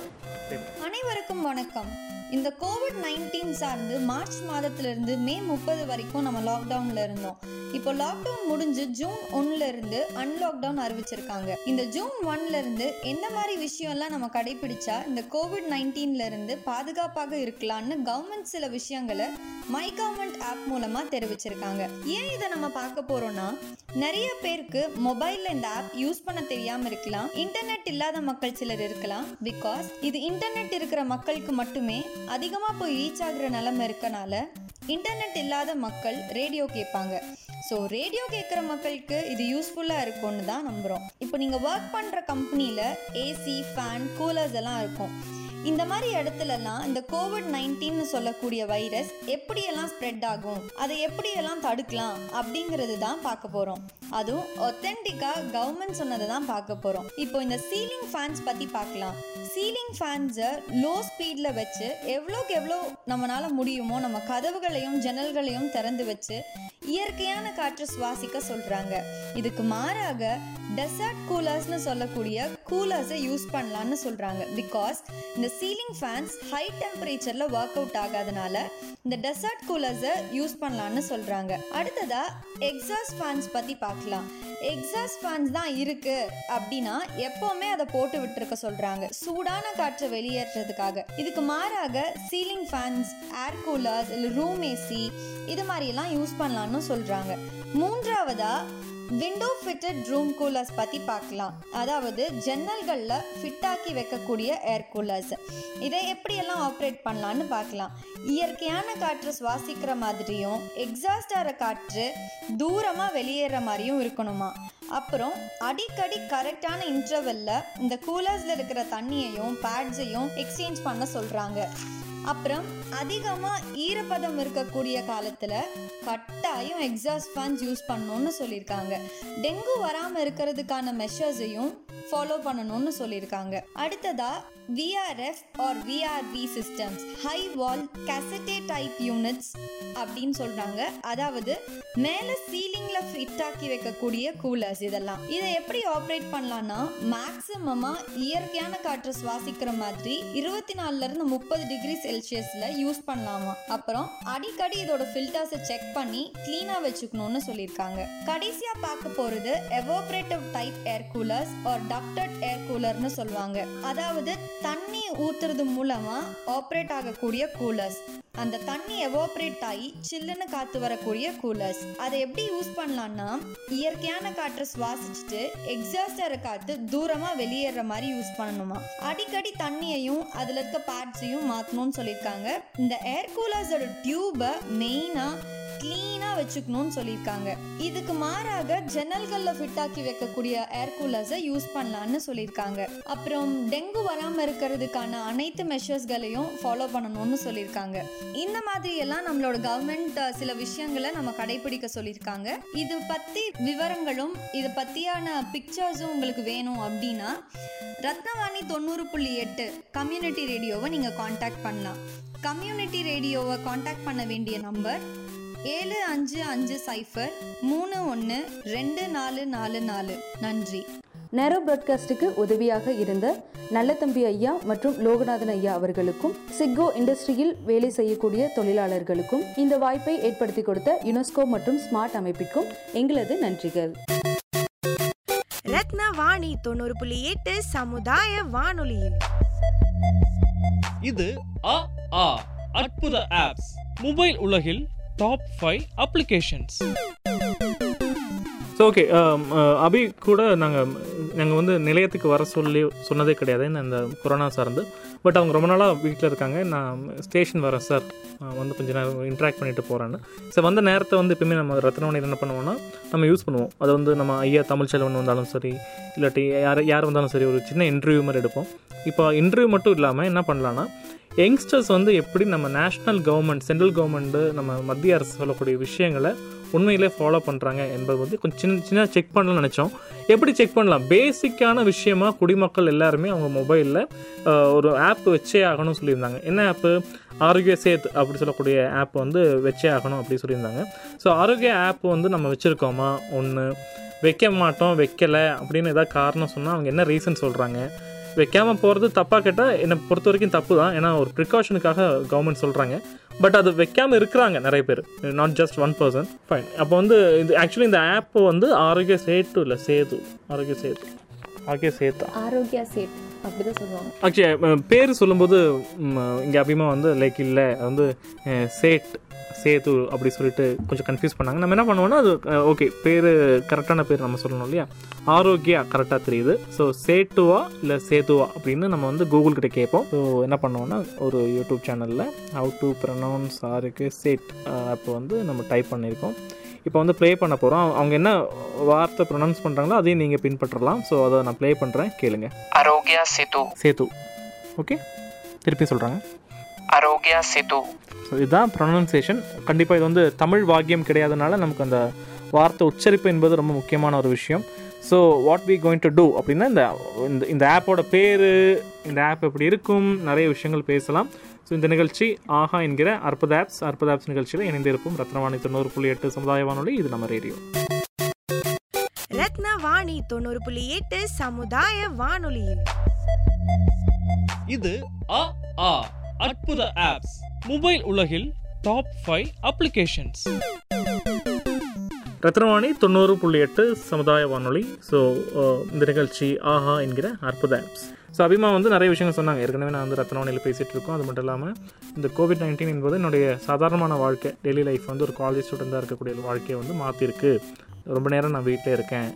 அனைவருக்கும் வணக்கம். இந்த கோவிட் நைன்டீன் சார்ந்து மார்ச் மாதத்திலிருந்து மே முப்பது வரைக்கும் நம்ம லாக்டவுன்ல இருந்தோம். இப்போ லாக்டவுன் முடிஞ்சு ஜூன் ஒன்ல இருந்து அன்லாக்டவுன் அறிவிச்சிருக்காங்க. இந்த ஜூன் ஒன்ல இருந்து எந்த மாதிரி விஷயம்லாம் நம்ம கடைபிடிச்சா இந்த கோவிட் நைன்டீன்ல இருந்து பாதுகாப்பாக இருக்கலாம்னு கவர்மெண்ட் சில விஷயங்களை மை கவர்மெண்ட் ஆப் மூலமா தெரிவிச்சிருக்காங்க. ஏன் இதை நம்ம பார்க்க போறோம்னா நிறைய பேருக்கு மொபைல்ல இந்த ஆப் யூஸ் பண்ண தெரியாம இருக்கலாம். இன்டர்நெட் இல்லாத மக்கள் சிலர் இருக்கலாம். பிகாஸ் இது இன்டர்நெட் இருக்கிற மக்களுக்கு மட்டுமே அதிகமாக போய் ரீச் ஆகுற நிலமை இருக்கனால இன்டர்நெட் இல்லாத மக்கள் ரேடியோ கேட்பாங்க. ஸோ ரேடியோ கேட்குற மக்களுக்கு இது யூஸ்ஃபுல்லாக இருக்கும்னு தான் நம்புகிறோம் இப்போ நீங்கள் ஒர்க் பண்ணுற கம்பெனியில் ஏசி ஃபேன் கூலர்ஸ் எல்லாம் இருக்கும். இந்த மாதிரி இடத்துலலாம் இந்த கோவிட் நைன்டீன்னு சொல்லக்கூடிய வைரஸ் எப்படியெல்லாம் ஸ்ப்ரெட் ஆகும்? அதை எப்படியெல்லாம் தடுக்கலாம்? அப்படிங்கிறது தான் பார்க்க போகிறோம் அதுவும் ஒத்தென்டிக்காக கவர்மெண்ட் சொன்னதை தான் பார்க்க போகிறோம் இப்போ இந்த சீலிங் ஃபேன்ஸ் பற்றி பார்க்கலாம். சீலிங் ஃபேன்ஸை லோ ஸ்பீடில் வச்சு எவ்வளோக்கு எவ்வளோ நம்மளால் முடியுமோ நம்ம கதவுகளையும் ஜன்னல்களையும் திறந்து வச்சு இயற்கையான காற்று சுவாசிக்க சொல்கிறாங்க இதுக்கு மாறாக டெசர்ட் கூலர்ஸ்னு சொல்லக்கூடிய கூலர்ஸை யூஸ் பண்ணலான்னு சொல்கிறாங்க பிகாஸ் இந்த சீலிங் ஃபேன்ஸ் ஹை டெம்பரேச்சரில் ஒர்க் அவுட் ஆகாதனால இந்த டெசர்ட் கூலர்ஸை யூஸ் பண்ணலான்னு சொல்கிறாங்க அடுத்ததாக எக்ஸாஸ்ட் ஃபேன்ஸ் பற்றி பார்க்கலாம். எக்ஸாஸ்ட் ஃபேன்ஸ் தான் இருக்கு அப்படின்னா எப்போவுமே அதை போட்டு விட்டுருக்க சொல்கிறாங்க சூடான காற்றை வெளியேற்றுறதுக்காக இதுக்கு மாறாக சீலிங் ஃபேன்ஸ் ஏர் கூலர்ஸ் இல்லை ரூம் ஏசி இது மாதிரியெல்லாம் யூஸ் பண்ணலான்னு சொல்கிறாங்க மூன்றாவதா விண்டோ ஃபிட்டட் ரூம் கூலர்ஸ் பற்றி பார்க்கலாம். அதாவது ஜன்னல்களில் ஃபிட்டாக்கி வைக்கக்கூடிய ஏர் கூலர்ஸ் இதை எப்படியெல்லாம் ஆப்ரேட் பண்ணலான்னு பார்க்கலாம். இயற்கையான காற்று சுவாசிக்கிற மாதிரியும் எக்ஸாஸ்டார காற்று தூரமாக வெளியேற மாதிரியும் இருக்கணுமா? அப்புறம் அடிக்கடி கரெக்டான இன்டர்வெல்ல இந்த கூலர்ஸில் இருக்கிற தண்ணியையும் பேட்ஸையும் எக்ஸ்சேஞ்ச் பண்ண சொல்கிறாங்க அப்புறம் அதிகமாக ஈரப்பதம் இருக்கக்கூடிய காலத்தில் கட்டாயம் எக்ஸாஸ்ட் ஃபேன்ஸ் யூஸ் பண்ணணும்னு சொல்லியிருக்காங்க. டெங்கு வராமல் இருக்கிறதுக்கான மெஷர்ஸையும் ஃபாலோ பண்ணணும்னு சொல்லியிருக்காங்க. அடுத்ததாக VRF or VRV systems high wall cassette type units அப்படின்னு சொல்கிறாங்க அதாவது மேலே சீலிங்கில் ஃபிட் ஆக்கி வைக்கக்கூடிய கூலர்ஸ் இதெல்லாம். இதை எப்படி ஆப்ரேட் பண்ணலான்னா மேக்ஸிமமாக இயற்கையான காற்றை சுவாசிக்கிற மாதிரி இருபத்தி நாலுலேருந்து முப்பது டிகிரி செல்சியஸில் யூஸ் பண்ணலாமா? அப்புறம் அடிக்கடி இதோட ஃபில்டர்ஸை செக் பண்ணி க்ளீனாக வச்சுக்கணும்னு சொல்லியிருக்காங்க. கடைசியாக பார்க்க போகிறது evaporative type air coolers or ducted air கூலர்னு சொல்லுவாங்க. அதாவது தண்ணி ஊற்றுறது மூலமாக ஆப்ரேட் ஆகக்கூடிய கூலர்ஸ் அந்த தண்ணி எவாப்ரேட் ஆகி சில்லுன்னு காத்து வரக்கூடிய கூலர்ஸ் அதை எப்படி யூஸ் பண்ணலாம்னா இயற்கையான காற்றை சுவாசிச்சுட்டு எக்ஸாஸ்டரை காத்து தூரமா வெளியேற மாதிரி யூஸ் பண்ணணுமா? அடிக்கடி தண்ணியையும் அதுல இருக்க பேட்ஸையும் மாத்தணும்னு சொல்லியிருக்காங்க. இந்த ஏர் கூலர்ஸோட டியூபை மெயினா க்ளீனாக வச்சுக்கணும்னு சொல்லியிருக்காங்க. இதுக்கு மாறாக ஜன்னல்களில் ஃபிட் ஆக்கி வைக்கக்கூடிய ஏர் கூலர்ஸை யூஸ் பண்ணலான்னு சொல்லியிருக்காங்க. அப்புறம் டெங்கு வராமல் இருக்கிறதுக்கான அனைத்து மெஷர்ஸ்களையும் ஃபாலோ பண்ணணும்னு சொல்லியிருக்காங்க. இந்த மாதிரி எல்லாம் நம்மளோட கவர்மெண்ட் சில விஷயங்களை நம்ம கடைபிடிக்க சொல்லியிருக்காங்க. இது பற்றி விவரங்களும் இது பற்றியான பிக்சர்ஸும் உங்களுக்கு வேணும் அப்படின்னா ரத்னவாணி தொண்ணூறு புள்ளி எட்டு கம்யூனிட்டி ரேடியோவை நீங்கள் காண்டாக்ட் பண்ணலாம். கம்யூனிட்டி ரேடியோவை காண்டாக்ட் பண்ண வேண்டிய நம்பர் ஏழு அஞ்சு அஞ்சு சைஃபர் மூணு ஒன்று ரெண்டு நாலு நாலு நாலு. நன்றி. நேரோ ப்ராட்காஸ்டுக்கு உதவியாக இருந்த நல்லதம்பி ஐயா மற்றும் லோகநாதன் ஐயா அவர்களுக்கும் சிக்கோ இண்டஸ்ட்ரியில் வேலை செய்யக்கூடிய தொழிலாளர்களுக்கும் இந்த வாய்ப்பை ஏற்படுத்தி கொடுத்த யுனெஸ்கோ மற்றும் ஸ்மார்ட் அமைப்பிற்கும் எங்களது நன்றிகள். ரத்னவாணி தொண்ணூறு புள்ளி எட்டு சமுதாய வானொலியில். இது அ ஆ அற்புத ஆப்ஸ். மொபைல் உலகில் top five applications so okay Abhi கூட நாங்கள் நாங்கள் வந்து நிலையத்துக்கு வர சொல்லி சொன்னதே கிடையாது இந்த- கொரோனா சார்ந்து. பட் அவங்க ரொம்ப நாளாக வீட்டில் இருக்காங்க. நான் ஸ்டேஷன் வரேன் சார் நான் வந்து கொஞ்சம் நேரம் இன்ட்ராக்ட் பண்ணிட்டு போகிறேன்னு ஸோ வந்த நேரத்தை வந்து எப்பயுமே நம்ம ரத்னவணியில் என்ன பண்ணுவோம்னா நம்ம யூஸ் பண்ணுவோம். அது வந்து நம்ம ஐயா தமிழ்ச்செல்வன் வந்தாலும் சரி இல்லாட்டி யார் யார் வந்தாலும் சரி ஒரு சின்ன இன்டர்வியூ மாதிரி எடுப்போம். இப்போ இன்டர்வியூ மட்டும் இல்லாமல் என்ன பண்ணலான்னா யங்ஸ்டர்ஸ் வந்து எப்படி நம்ம நேஷ்னல் கவர்மெண்ட் சென்ட்ரல் கவர்மெண்ட்டு நம்ம மத்திய அரசு சொல்லக்கூடிய விஷயங்களை உண்மையிலே ஃபாலோ பண்ணுறாங்க என்பது வந்து கொஞ்சம் சின்ன சின்ன செக் பண்ணலாம்னு நினச்சோம். எப்படி செக் பண்ணலாம்? பேசிக்கான விஷயமா குடிமக்கள் எல்லாருமே அவங்க மொபைலில் ஒரு ஆப் வச்சே ஆகணும்னு சொல்லியிருந்தாங்க. என்ன ஆப்பு ஆரோக்கிய சேத் அப்படி சொல்லக்கூடிய ஆப் வந்து வச்சே ஆகணும் அப்படி சொல்லியிருந்தாங்க. ஸோ ஆரோக்கிய ஆப் வந்து நம்ம வச்சுருக்கோமா? ஒன்று வைக்க மாட்டோம் வைக்கலை அப்படின்னு ஏதாவது காரணம் சொன்னால் அவங்க என்ன ரீசன் சொல்கிறாங்க வைக்காமல் போகிறது தப்பாக கேட்டால் என்னை பொறுத்த வரைக்கும் தப்பு தான் ஏன்னா ஒரு ப்ரிகாஷனுக்காக கவர்மெண்ட் சொல்கிறாங்க பட் அது வைக்காமல் இருக்கிறாங்க நிறைய பேர். Not just one person fine அப்போ வந்து இது ஆக்சுவலி இந்த ஆப் வந்து ஆரோக்கிய சேட்டு இல்லை சேது. ஆரோக்கிய சேது. ஆரோக்கிய சேத்தா. ஆரோக்கியா சேட் அப்படிதான் சொல்லுவாங்க. ஆக்சுவலி பேர் சொல்லும்போது இங்கே அபிமா வந்து லைக் இல்லை. அது வந்து சேட் சேது அப்படி சொல்லிட்டு கொஞ்சம் கன்ஃபியூஸ் பண்ணாங்க. நம்ம என்ன பண்ணுவோம்னா அது ஓகே பேர் கரெக்டான பேர் நம்ம சொல்லணும் இல்லையா? ஆரோக்கியா கரெக்டாக தெரியுது. ஸோ சேட்டுவா இல்லை சேதுவா அப்படின்னு நம்ம வந்து கூகுள் கிட்ட கேட்போம். ஸோ என்ன பண்ணுவோம்னா ஒரு யூடியூப் சேனலில் ஹவு டு ப்ரனவுன்ஸ் ஆருக்கு சேட் அப்போ வந்து நம்ம டைப் பண்ணியிருக்கோம். இப்போ வந்து ப்ளே பண்ண போகிறோம் அவங்க என்ன வார்த்தை ப்ரொனவுன்ஸ் பண்ணுறாங்களோ அதையும் நீங்கள் பின்பற்றலாம். ஸோ அதை நான் ப்ளே பண்ணுறேன் கேளுங்க. ஆரோக்கியா சேது. சேது. ஓகே திருப்பி சொல்கிறாங்க ஆரோக்கியா சேது. ஸோ இதுதான் ப்ரொனன்சியேஷன் கண்டிப்பாக இது வந்து தமிழ் வாக்கியம் கிடையாதனால நமக்கு அந்த வார்த்தை உச்சரிப்பு என்பது ரொம்ப முக்கியமான ஒரு விஷயம். So what we going to do அப்படின்னா இந்த இந்த ஆப்போட பேர் இந்த ஆப் எப்படி இருக்கும்? நிறைய விஷயங்கள் பேசலாம். ஸோ இந்த நிகழ்ச்சி ஆஹா என்கிற அற்புத ஆப்ஸ் அற்புத ஆப்ஸ் நிகழ்ச்சியில் இணைந்திருப்போம் ரத்னவாணி தொண்ணூறு புள்ளி எட்டு சமுதாய வானொலி இது நம்ம ரேடியோ. ரத்னவாணி தொண்ணூறு புள்ளி எட்டு சமுதாய வானொலியில் இது அ ஆ அற்புத ஆப்ஸ் மொபைல் உலகில் டாப் ஃபைவ் அப்ளிகேஷன்ஸ் ரத்னவாணி தொண்ணூறு புள்ளி எட்டு சமுதாய வானொலி. ஸோ uh, இந்த நிகழ்ச்சி ஆஹா என்கிற அற்புத ஆப்ஸ் ஸோ அபிமா வந்து நிறைய விஷயங்கள் சொன்னாங்க. ஏற்கனவே நான் வந்து ரத்னவாணியில் பேசிகிட்டு இருக்கோம். அது மட்டும் இல்லாமல் இந்த கோவிட் நைன்டீன் என்பது என்னுடைய சாதாரணமான வாழ்க்கை டெய்லி லைஃப் வந்து ஒரு காலேஜ் ஸ்டூடெண்ட்டாக இருக்கக்கூடிய ஒரு வாழ்க்கையை வந்து மாற்றிருக்கு ரொம்ப நேரம் நான் வீட்டில் இருக்கேன்.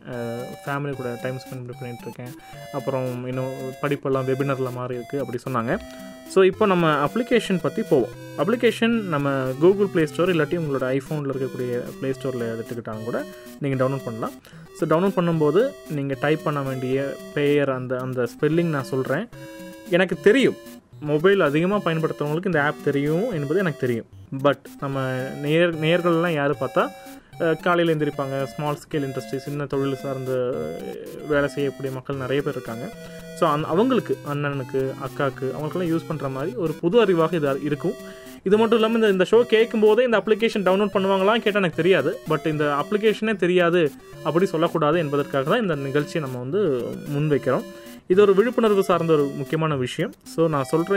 ஃபேமிலி கூட டைம் ஸ்பெண்ட் பண்ணிகிட்டு இருக்கேன். அப்புறம் இன்னும் படிப்பெல்லாம் வெபினரில் மாறி இருக்குது அப்படி சொன்னாங்க. ஸோ இப்போ நம்ம அப்ளிகேஷன் பற்றி போவோம். அப்ளிகேஷன் நம்ம கூகுள் ப்ளே ஸ்டோர் இல்லாட்டி உங்களோட ஐஃபோனில் இருக்கக்கூடிய ப்ளே ஸ்டோரில் எடுத்துக்கிட்டாலும் கூட நீங்கள் டவுன்லோட் பண்ணலாம். ஸோ டவுன்லோட் பண்ணும்போது நீங்கள் டைப் பண்ண வேண்டிய பெயர் அந்த அந்த ஸ்பெல்லிங் நான் சொல்கிறேன் எனக்கு தெரியும். மொபைல் அதிகமாக பயன்படுத்துறவங்களுக்கு இந்த ஆப் தெரியும் என்பது எனக்கு தெரியும். பட் நம்ம நேர் நேர்கள்லாம் யார் பார்த்தா காலையில் எழுந்திருப்பாங்க ஸ்மால் ஸ்கேல் இண்டஸ்ட்ரி சின்ன தொழில் சார்ந்து வேலை செய்யக்கூடிய மக்கள் நிறைய பேர் இருக்காங்க. ஸோ அந் அவங்களுக்கு அண்ணனுக்கு அக்காவுக்கு அவங்களுக்கெல்லாம் யூஸ் பண்ணுற மாதிரி ஒரு புது அறிவாக இது இருக்கும். இது மட்டும் இல்லாமல் இந்த இந்த ஷோ கேட்கும் போதே இந்த அப்ளிகேஷன் டவுன்லோட் பண்ணுவாங்களாம் கேட்டால் எனக்கு தெரியாது. பட் இந்த அப்ளிகேஷனே தெரியாது அப்படி சொல்லக்கூடாது என்பதற்காக தான் இந்த நிகழ்ச்சியை நம்ம வந்து முன்வைக்கிறோம். இது ஒரு விழிப்புணர்வு சார்ந்த ஒரு முக்கியமான விஷயம். ஸோ நான் சொல்கிற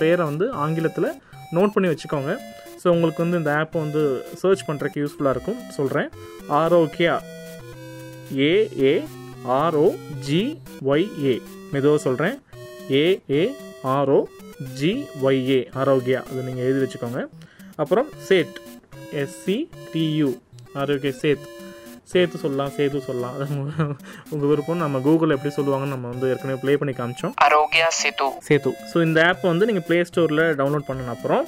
பேரை வந்து ஆங்கிலத்தில் நோட் பண்ணி வச்சுக்கோங்க. ஸோ உங்களுக்கு வந்து இந்த ஆப்பை வந்து சர்ச் பண்ணுறக்கு யூஸ்ஃபுல்லாக இருக்கும். சொல்கிறேன் ஆரோக்கியா ஏஏ ஆர்ஓஜிஒய்ஏ மெதுவாக சொல்கிறேன் ஏஏ ஆர்ஓ ஜிஒய்ஏ ஆரோக்கியா அது நீங்கள் எழுதி வச்சுக்கோங்க. அப்புறம் சேட் எஸ்சிடியு ஆரோக்கிய சேத். சேர்த்து சொல்லலாம் சேர்த்து சொல்லலாம். உங்கள் விருப்பம். நம்ம கூகுள் எப்படி சொல்லுவாங்கன்னு நம்ம வந்து ஏற்கனவே ப்ளே பண்ணி காமிச்சோம். ஆரோக்கியா சேத்து. சேது ஸோ இந்த ஆப் வந்து நீங்கள் ப்ளே ஸ்டோரில் டவுன்லோட் பண்ணணும் அப்புறம்